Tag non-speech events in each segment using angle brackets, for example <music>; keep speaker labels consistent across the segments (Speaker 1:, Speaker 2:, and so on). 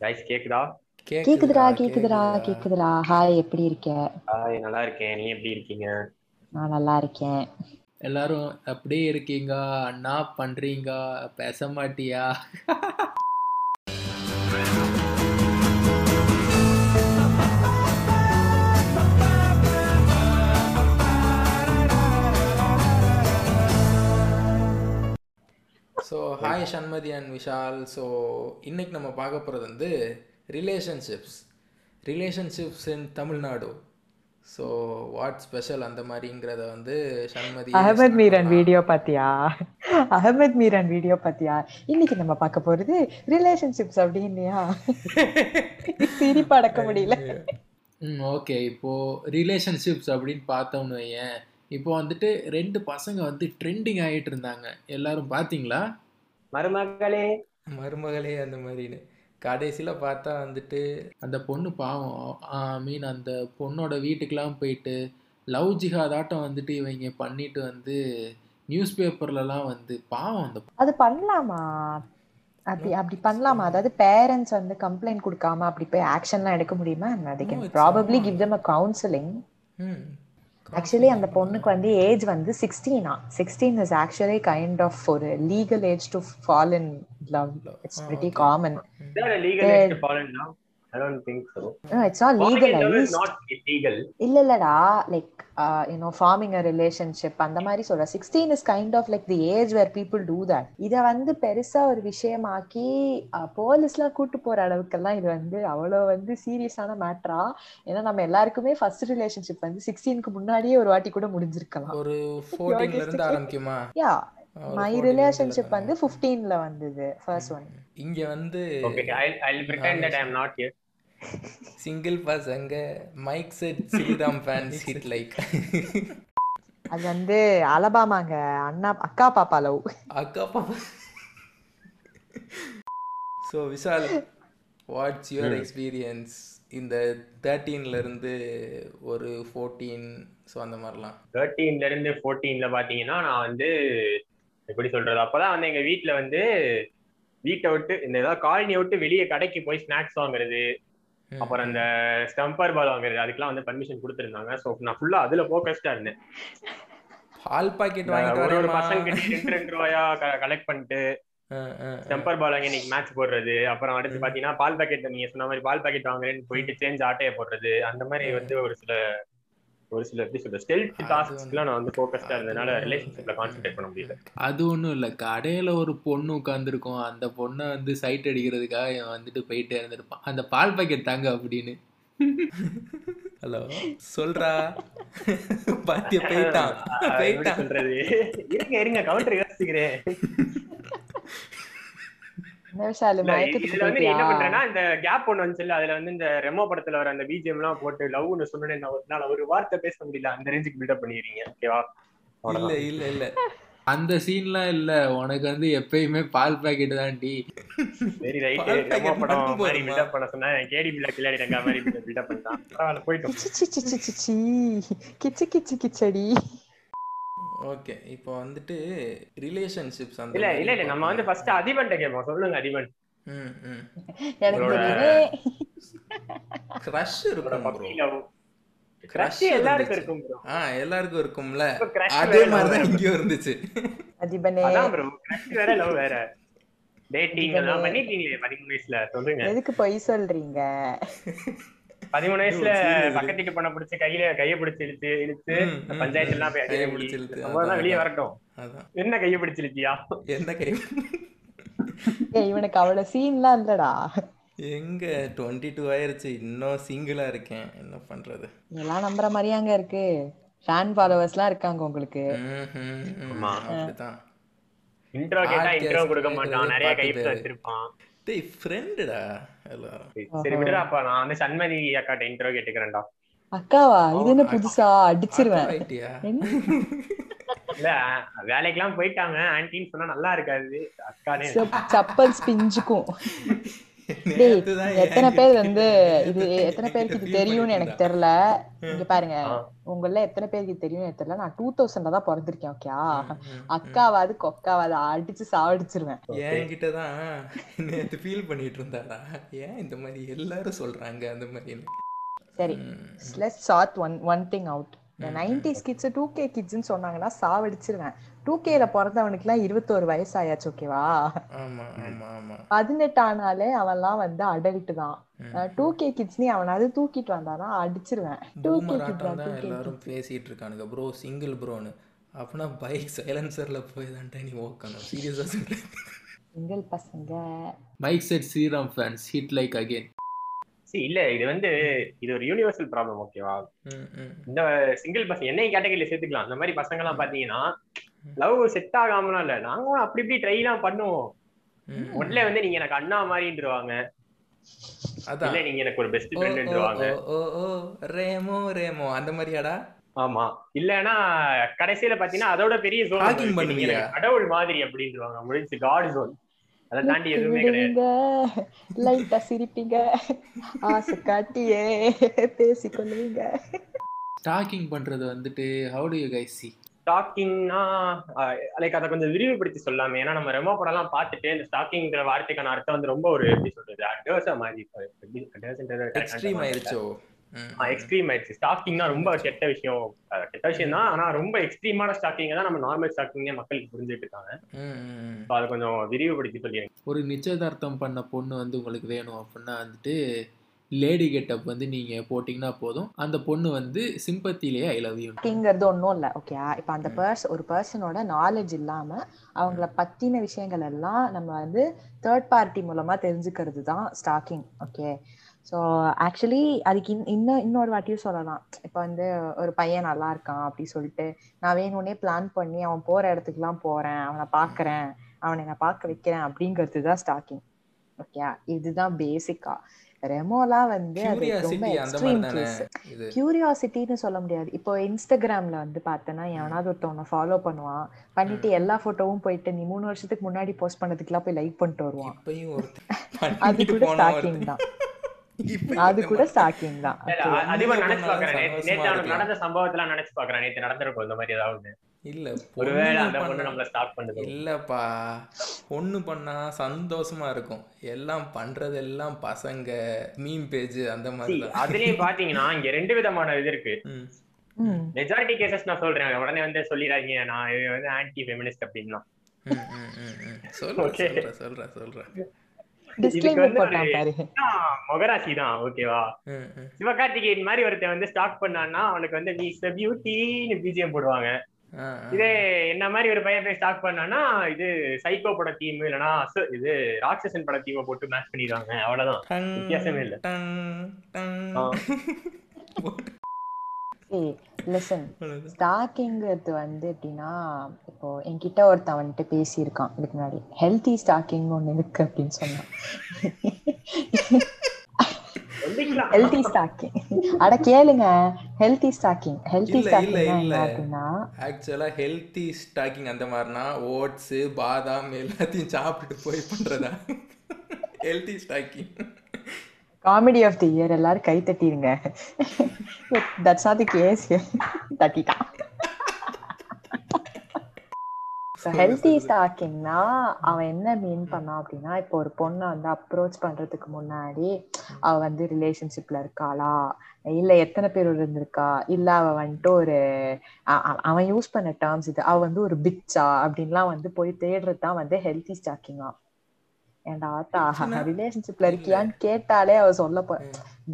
Speaker 1: Guys கேக்குதா?
Speaker 2: கேக்குதுடா கேக்குதுடா கேக்குதுடா ஹாய் எப்படி இருக்க?
Speaker 1: ஹாய் நல்லா இருக்கேன். நீ எப்படி இருக்கீங்க?
Speaker 2: நான் நல்லா இருக்கேன்.
Speaker 3: எல்லாரும் அப்படியே இருக்கீங்க அண்ணா பண்றீங்க பேச மாட்டியா? <laughs> Hi Shanmathi and Vishal. So இன்னைக்கு நம்ம பார்க்க போகிறது வந்து relationships relationships in Tamil Nadu. So what special அந்த மாதிரிங்கிறத வந்து சண்மதி
Speaker 2: அகமத் மீரன் வீடியோ பாத்தியா? அகமத் மீரன் வீடியோ பாத்தியா? இன்னைக்கு நம்ம பார்க்க போறது ரிலேஷன்ஷிப்ஸ் அப்படின்னியா சிரிப்பு அடக்க முடியல.
Speaker 3: ம் ஓகே இப்போது ரிலேஷன்ஷிப்ஸ் அப்படின்னு பார்த்தோம்னு வையேன். இப்போ வந்துட்டு ரெண்டு பசங்க வந்து ட்ரெண்டிங் ஆகிட்டு இருந்தாங்க. எல்லாரும் பார்த்தீங்களா?
Speaker 1: மருமகளே.
Speaker 3: மருமகளே அந்த மாதிரின்னு. கடைசியில் பார்த்தா வந்துட்டு அந்த பொண்ணு பாவம். ஐ மீன் அந்த பொண்ணோட வீட்டுக்கெலாம் போயிட்டு லவ் ஜிஹாதாட்டம் வந்துட்டு இவங்க பண்ணிட்டு வந்து நியூஸ் பேப்பர்லலாம் வந்து பாவம் அந்த
Speaker 2: அது பண்ணலாமா? அப்படி அப்படி பண்ணலாமா? அதாவது பேரண்ட்ஸ் வந்து கம்ப்ளைண்ட் கொடுக்காம அப்படி போய் ஆக்ஷன்லாம் எடுக்க முடியுமா? They can
Speaker 3: No, it's
Speaker 2: probably. Give them a counseling.
Speaker 3: Hmm
Speaker 2: actually அந்த பொண்ணுக்கு வந்து ஏஜ் வந்து சிக்ஸ்டீனா sixteen is actually kind of ஒரு legal age to fall in love it's pretty. Common it's not legalised. இல்ல இல்லடா like you know forming a relationship அந்த மாதிரி சொல்ற. Sixteen is kind of like the age where people do that இத வந்து பெருசா ஒரு விஷயமாக்கி போலீஸ்லாம் கூட்டு போற அளவுக்கெல்லாம் இது வந்து அவ்வளோ வந்து சீரியஸான மேட்ரா ஏன்னா நம்ம எல்லாருக்குமே ஃபர்ஸ்ட் ரிலேஷன்ஷிப் வந்து சிக்ஸ்டீனுக்கு முன்னாடியே ஒரு வாட்டி கூட முடிஞ்சிருக்கலாம்.
Speaker 3: ஒரு ஃபோர்டீன்ல இருந்து ஆரம்பிக்குமா?
Speaker 2: யா மை
Speaker 3: 14
Speaker 2: ரிலேஷன்ஷிப்
Speaker 3: ல
Speaker 2: வந்து ஃபிஃப்டீன்ல வந்தது ஃபர்ஸ்ட் ஒன்
Speaker 3: இங்க வந்து
Speaker 1: Okay, I'll, I'll pretend that I'm not here.
Speaker 3: Single பசங்க mic set Sriram fans hit like
Speaker 2: அது வந்து அலபாமாங்க அண்ணா அக்கா பாப்பா லவ்
Speaker 3: அக்கா பாப்பா. So Vishal what's your experience இந்த தேர்ட்டீன்ல இருந்து ஒரு ஃபோர்டீன் ஸோ அந்த மாதிரிலாம்?
Speaker 1: 13 ல இருந்து 14 ல பாத்தீங்கன்னா நான் வந்து எப்படி சொல்றது அப்பதான் வந்து எங்க வீட்ல வந்து வீட்டை விட்டு இந்த ஏதாவது காலனியை விட்டு வெளியே கடைக்கு போய் ஸ்நாக்ஸ் வாங்குறது. அப்புறம் அந்த ஸ்டம்பர் பால் வாங்குறது அதுக்கெல்லாம் வந்து பர்மிஷன் கொடுத்துருந்தாங்க. ஸோ நான் ஃபுல்லா அதுல ஃபோக்கஸ்டா இருந்தேன்.
Speaker 3: பால் பாக்கெட் வாங்கிட்டு
Speaker 1: ஒரு. பசங்க கிட்ட ரெண்டு ரூபாயா கலெக்ட் பண்ணிட்டு
Speaker 3: ஆ, ஆ, ஆ.
Speaker 1: டெம்பர் பால் வாங்கி இன்னைக்கு மேட்ச் போடுறது. அப்புறம் அடுத்து பாத்தீங்கன்னா பால் பாக்கெட் நீங்க சொன்ன மாதிரி பால் பாக்கெட் வாங்குறேன்னு போயிட்டு சேஞ்ச் ஆட்டைய போடுறது. அந்த மாதிரி வந்து ஒரு சில ஒரு சில எப்படி சொல்ற ஸ்டெல்த்
Speaker 3: அது
Speaker 1: டாஸ்க்ஸ்லாம் நான் வந்து ஃபோக்கஸ்டா இருந்ததுனால
Speaker 3: அது
Speaker 1: ரிலேஷன்ஷிப்ல கான்சென்ட்ரேட் பண்ண முடியல.
Speaker 3: அது ஒன்றும் இல்லை. கடையில் ஒரு பொண்ணு உட்காந்துருக்கும் அந்த பொண்ணை வந்து சைட் அடிக்கிறதுக்காக இவன் வந்துட்டு போயிட்டே இருந்திருப்பான். அந்த பால் பாக்கெட் தாங்க அப்படின்னு. ஹலோ சொல்றா. பாத்திய போயிட்டான். போயிட்டான்.
Speaker 1: சொல்றது? இருங்க இருங்க கவுண்டர் யோசிக்கிறேன். இதுல வந்து நீ என்ன பண்றேன்னா இந்த கேப் ஒன்று வந்துச்சுல்ல அதுல வந்து இந்த ரெமோ படத்துல வர அந்த பிஜிஎம் எல்லாம் போட்டு லவ்னு சொன்னேன் நான் ஒரு நாள் ஒரு வார்த்தை பேச முடியல. அந்த ரேஞ்சுக்கு பில்டப் பண்ணிடுறீங்க ஓகேவா
Speaker 3: இல்ல இல்ல இல்ல. அந்த சீன்லாம் இல்ல. உனக்கு வந்து எப்பயுமே பால் பாக்கெட் தான்டி
Speaker 1: சரி ரைட் ரெமோ படம் மாதிரி? பில்டப் பண்ண சொன்னா கேடி பில்ல கில்லாடி ரங்கா மாதிரி பில்டப் பரவாயில்ல போயிட்டோம்.
Speaker 2: கிச்சு கிச்சு கிச்சடி.
Speaker 3: ஓகே இப்போ வந்துட்டு ரிலேஷன்ஷிப்ஸ் அந்த
Speaker 1: இல்ல இல்ல இல்ல நம்ம வந்து ஃபர்ஸ்ட் அதிபன்ட்ட கேட்போம் சொல்லுங்க அதிபன்
Speaker 3: ம் ம்.
Speaker 2: எனக்கு
Speaker 3: க்ரஷ் இருக்கும் ப்ரோ
Speaker 1: கிரஷ் எல்லாருக்கும். இருக்கும் ப்ரோ
Speaker 3: ஆ எல்லாருக்கும் இருக்கும்ல. அதே
Speaker 1: வேற,
Speaker 3: மாதிரி தான்
Speaker 1: வேற.
Speaker 3: இங்கேயும் இருந்துச்சு.
Speaker 2: அதிபனே
Speaker 1: அதான் ப்ரோ கிரஷ் வேற லவ் வேற. டேட்டிங் எல்லாம் பண்ணிட்டீங்களே பதிமூணு வயசுல. சொல்லுங்க.
Speaker 2: எதுக்கு பொய் சொல்றீங்க?
Speaker 1: பதிமூணு வயசுல
Speaker 3: ஐயோ, seriously.
Speaker 1: பக்கத்து வீட்டு பொண்ணை பிடிச்சி கையில கைய பிடிச்சி இழுத்து இழுத்து பஞ்சாயத்து எல்லாம் போய்
Speaker 3: கையை
Speaker 1: அடி
Speaker 3: பிடிச்சு இழுத்து,
Speaker 1: வெளியே. வரட்டும். என்ன கைய பிடிச்சு இழுத்தியா
Speaker 3: எந்த கை?
Speaker 2: ஏய் இவனுக்கு அவ்வளவு சீன்லாம் இல்லடா.
Speaker 3: எங்க? டுவெண்ட்டி டூ ஆயிருச்சு. இன்னும் சிங்கிளா இருக்கேன். என்ன பண்றது?
Speaker 2: இதெல்லாம் நம்புற மாதிரியாங்க இருக்கு. ஃபேன் ஃபாலோவர்ஸ்லாம் இருக்காங்க உங்களுக்கு.
Speaker 1: இன்ட்ரோ கேட்டா இன்ட்ரோ கொடுக்க மாட்டான். நிறைய
Speaker 3: பேரு.
Speaker 1: வச்சிருப்பான்.
Speaker 3: டேய் ஃப்ரெண்டுடா எல்லாரும்
Speaker 1: சரி விடுறாப்பா நான் வந்து சண்மதி அக்காட்ட இன்ட்ரோ கேட்டுக்கிறேன்டா.
Speaker 2: அக்காவா? இது என்ன
Speaker 3: அக்கா-
Speaker 2: புதுசா? அடிச்சிருவேன்?
Speaker 1: இல்ல வேலைக்கெல்லாம் போயிட்டாங்க. ஆன்டின்னு சொன்னா நல்லா இருக்காது. அக்கானே.
Speaker 2: செப்- சப்பல் பிஞ்சுக்கும். எத்தனை பேர் வந்து இது
Speaker 3: தான்
Speaker 2: எத்தனை பேருக்கு இது தெரியும்னு எனக்கு. தெரியல இங்க பாருங்க. உங்கள எத்தனை பேருக்கு இது தெரியும்னு தெரியல நான் டூ தௌசண்ட்ல தான் பிறந்திருக்கேன் ஓகே
Speaker 3: ம், ம், ம்.
Speaker 2: அக்காவாது கொக்காவாது அடிச்சு சாவடிச்சிருவேன்.
Speaker 3: என்கிட்ட தான் நேத்து ஃபீல் பண்ணிட்டு இருந்தாடா ஏன் இந்த மாதிரி எல்லாரும் சொல்றாங்க அந்த மாதிரின்னு
Speaker 2: சரி. Let's sort one one thing out nineties kids two K கிட்ஸ்னு சொன்னாங்கன்னா சாவடிச்சிருவேன். டூ கேல பிறந்தவனுக்குலாம் இருபத்தோரு வயசு ஆயாச்சு ஓகேவா
Speaker 3: ஆமா ஆமா ஆமா.
Speaker 2: பதினெட்டு ஆனாலே அவன்லாம் வந்து அடல்ட் தான். டூ கே கிட்ஸ் நீ அவனாவது தூக்கிட்டு வந்தானா அடிச்சிருவேன். டூ கே
Speaker 3: பூமர்
Speaker 2: கிட்ரா
Speaker 3: ஆட்டம்
Speaker 2: டூ
Speaker 3: தான்
Speaker 2: கே
Speaker 3: எல்லாரும் பேசிட்டு இருக்கானுங்க. ப்ரோ சிங்கிள் ப்ரோன்னு அப்பனா பைக் சைலன்சர்ல போய் தான்டா நீ ஓக்கணும் சீரியஸா சொல்றேன்
Speaker 2: சிங்கிள் பசங்க.
Speaker 3: Mic set Sriram fans hit like again
Speaker 1: See, இல்ல இது வந்து இது ஒரு யூனிவர்சல் ப்ராப்ளம் ஓகேவா இந்த சிங்கிள் பசங்க என்னையும் கேட்டகரியில சேர்த்துக்கலாம். இந்த மாதிரி பசங்க எல்லாம் பாத்தீங்கன்னா லவ் செட் ஆகாமலாம் இல்ல. நாங்களும் அப்படி இப்படி ட்ரை எல்லாம் பண்ணுவோம். உடனே வந்து நீங்க எனக்கு அண்ணா மாதிரின்றவாங்க.
Speaker 3: அதான்.
Speaker 1: இல்ல நீங்க எனக்கு ஒரு பெஸ்ட்
Speaker 3: ஓ,
Speaker 1: ஃப்ரெண்ட்ன்றவாங்க
Speaker 3: ஓ, ஓ, ரேமோ ரேமோ அந்த மாதிரியாடா?
Speaker 1: ஆமா. இல்லன்னா கடைசியில பாத்தீங்கன்னா அதோட பெரிய? எனக்கு கடவுள் மாதிரி அப்படின்றவாங்க. முடிஞ்சு காட் ஜோன் அதை தாண்டி எதுவுமே கிடையாது.
Speaker 2: லைட்டா சிரிப்பீங்க. ஆசை காட்டியே பேசிக்கொள்வீங்க
Speaker 3: ஸ்டாக்கிங் பண்றது வந்துட்டு how do you guys see
Speaker 1: ஸ்டாக்கிங்னா like அதை கொஞ்சம் விரிவுபடுத்தி சொல்லாமே. ஏன்னா நம்ம ரெமோ படம்லாம் பார்த்துட்டு இந்த ஸ்டாக்கிங்கிற வார்த்தைக்கான அர்த்தம் வந்து ரொம்ப ஒரு எப்படி சொல்றது அட்வர்ஸா மாறி
Speaker 3: எக்ஸ்ட்ரீம் ம்.
Speaker 1: எக்ஸ்ட்ரீம் ஆயிடுச்சு ஸ்டாக்கிங்னா ரொம்ப கெட்ட விஷயம். கெட்ட விஷயம் தான். ஆனா ரொம்ப எக்ஸ்ட்ரீமான ஸ்டாக்கிங் தான் நம்ம நார்மல் ஸ்டாக்கிங்கே மக்களுக்கு புரிஞ்சுட்டு இருக்காங்க. அதை கொஞ்சம் விரிவுபடுத்தி சொல்லிடுங்க
Speaker 3: ஒரு நிச்சயதார்த்தம் பண்ண பொண்ணு வந்து உங்களுக்கு வேணும் அப்படின்னா வந்துட்டு லேடி கெட்டப் வந்து நீங்க போட்டிங்கன்னா போதும். அந்த பொண்ணு வந்து சிம்பத்திலேயே ஐ லவ் யூ
Speaker 2: ஸ்டாக்கிங்கிறது ஒன்றும் இல்லை ஓகே இப்போ அந்த பர்ஸ் ஒரு பர்சனோட நாலேஜ் இல்லாம அவங்கள பத்தின விஷயங்கள் எல்லாம் நம்ம வந்து தேர்ட் பார்ட்டி மூலமா தெரிஞ்சுக்கிறது தான் ஸ்டாக்கிங் ஓகே ஸோ ஆக்சுவலி அதுக்கு இன் இன்னும் இன்னொரு வாட்டியும் சொல்லலாம். இப்போ வந்து ஒரு பையன் நல்லா இருக்கான் அப்படி சொல்லிட்டு நான் வேணும்னே பிளான் பண்ணி அவன் போற இடத்துக்குலாம் போறேன் அவனை பார்க்கறேன் அவனை நான் பார்க்க வைக்கிறேன் அப்படிங்கிறது தான் ஸ்டாக்கிங் ஓகே இதுதான் பேசிக்கா ரெமோலாம் வந்து கியூரியாசிட்டின்னு சொல்ல முடியாது. இப்போ இன்ஸ்டாகிராம்ல வந்து பார்த்தேன்னா எவனாவது ஒருத்தவனை ஃபாலோ பண்ணுவான். பண்ணிட்டு எல்லா போட்டோவும் போயிட்டு நீ மூணு வருஷத்துக்கு முன்னாடி போஸ்ட் பண்ணதுக்குலாம் போய் லைக் பண்ணிட்டு வருவான். <laughs> அது கூட ஸ்டாக்கிங். தான். அது கூட ஸ்டாக்கிங் தான்.
Speaker 3: பண்ணாலும்
Speaker 1: பாக்குறேன். நேத்து-. நடந்த சம்பவத்தெல்லாம் நினைச்சு பாக்குறேன். நேத்து நடந்திருக்கும் இந்த மாதிரி ஏதாவது
Speaker 3: இல்ல
Speaker 1: ஒருவேளை அந்த பொண்ணு நம்மள ஸ்டாக் பண்ணுது
Speaker 3: இல்லப்பா பொண்ணு பண்ணா சந்தோஷமா இருக்கும் எல்லாம் பண்றதெல்லாம் பசங்க மீம் பேஜ் அந்த மாதிரி
Speaker 1: அதுலயும் பாத்தீங்கன்னா இங்க ரெண்டு விதமான இது இருக்கு
Speaker 3: ம்.
Speaker 2: ம்.
Speaker 1: மெஜாரிட்டி கேசஸ் நான் சொல்றேன் உடனே வந்து சொல்லிடாதீங்க நான் இது வந்து ஆன்டி ஃபெமினிஸ்ட் அப்படின்னா.
Speaker 3: சொல்றேன். சொல்றேன் சொல்றேன்
Speaker 1: மொகராசி தான் ஓகேவா. சிவகார்த்திகேயன் மாதிரி ஒருத்தன் வந்து ஸ்டாக் பண்ணான்னா அவனுக்கு வந்து நீ பியூட்டின்னு பிஜிஎம் போடுவாங்க. இதே என்ன மாதிரி ஒரு பையன் போய் ஸ்டாக் பண்ணானா இது சைக்கோ பட டீம் இல்லனா இது ராட்சசன் பட டீமை போட்டு மேட்ச் பண்ணிடுவாங்க. அவ்வளவுதான். வித்தியாசமே இல்ல.
Speaker 2: லிசன். ஸ்டாக்கிங்கிறது வந்து எப்படின்னா இப்போ என்கிட்ட ஒருத்தன் வந்துட்டு பேசியிருக்கான். இதுக்கு முன்னாடி. ஹெல்த்தி ஸ்டாக்கிங் ஒன்று இருக்கு அப்படின்னு சொன்னான். ஹெல்த்தி ஸ்டாக்கிங் அட கேளுங்க. ஹெல்த்தி ஸ்டாக்கிங்
Speaker 3: இல்ல,
Speaker 2: ஸ்டாக்கிங்
Speaker 3: இல்ல. ஆக்சுவலா ஹெல்த்தி ஸ்டாக்கிங் அந்த மாதிரினா ஓட்ஸ் பாதாம் எல்லாத்தையும் சாப்பிட்டுட்டு போய் பண்றதா? Healthy stalking
Speaker 2: comedy of the year எல்லாரும் கை தட்டிடுங்க தட்ஸ் நாட் தி கேஸ் தட்டிட்டான். ஹெல்த்தி ஸ்டாக்கிங்னா அவன் என்ன மீன் பண்ணான் அப்படின்னா இப்போ ஒரு பொண்ணை வந்து அப்ரோச் பண்றதுக்கு முன்னாடி அவ வந்து ரிலேஷன்ஷிப்ல இருக்காளா? இல்ல எத்தனை பேர் இருந்திருக்கா? இல்ல அவ வந்துட்டு ஒரு அவன் யூஸ் பண்ண டேர்ம்ஸ் இது அவ வந்து ஒரு பிச்சா அப்படின்லாம் வந்து போய் தேடுறது தான் வந்து ஹெல்த்தி ஸ்டாக்கிங்கா ஏன்டா ஆத்தா? ரிலேஷன்ஷிப்ல இருக்கியான்னு கேட்டாலே அவ சொல்ல போ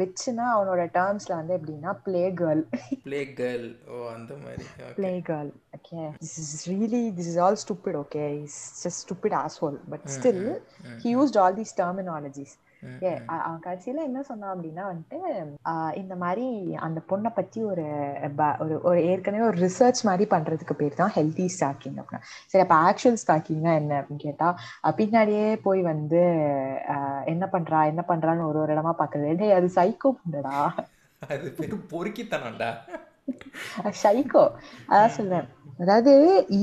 Speaker 2: பிச்சுனா அவனோட டேர்ம்ஸ்ல வந்து எப்படின்னா பிளே கேர்ள்
Speaker 3: பிளே கேர்ள் ஓ அந்த மாதிரி Okay.
Speaker 2: play girl okay this is really this is all stupid okay he's just stupid asshole but still
Speaker 3: mm,
Speaker 2: he used all அவன் கடைசியில என்ன சொன்னான் அப்படின்னா வந்துட்டு இந்த மாதிரி அந்த பொண்ணை பத்தி ஒரு ஒரு ஏற்கனவே ஒரு ரிசர்ச் மாதிரி பண்றதுக்கு பேர் தான் ஹெல்த்தி ஸ்டாக்கிங் அப்படின்னா. சரி அப்ப ஆக்சுவல் ஸ்டாக்கிங்னா என்ன அப்படின்னு கேட்டா பின்னாடியே போய் வந்து என்ன பண்றா என்ன பண்றான்னு ஒரு ஒரு இடமா பாக்குறது. டேய் அது சைக்கோ பண்றடா
Speaker 3: அது பேரு பொறுக்கித்தனம்டா.
Speaker 2: சைக்கோ அதான் சொல்றேன். அதாவது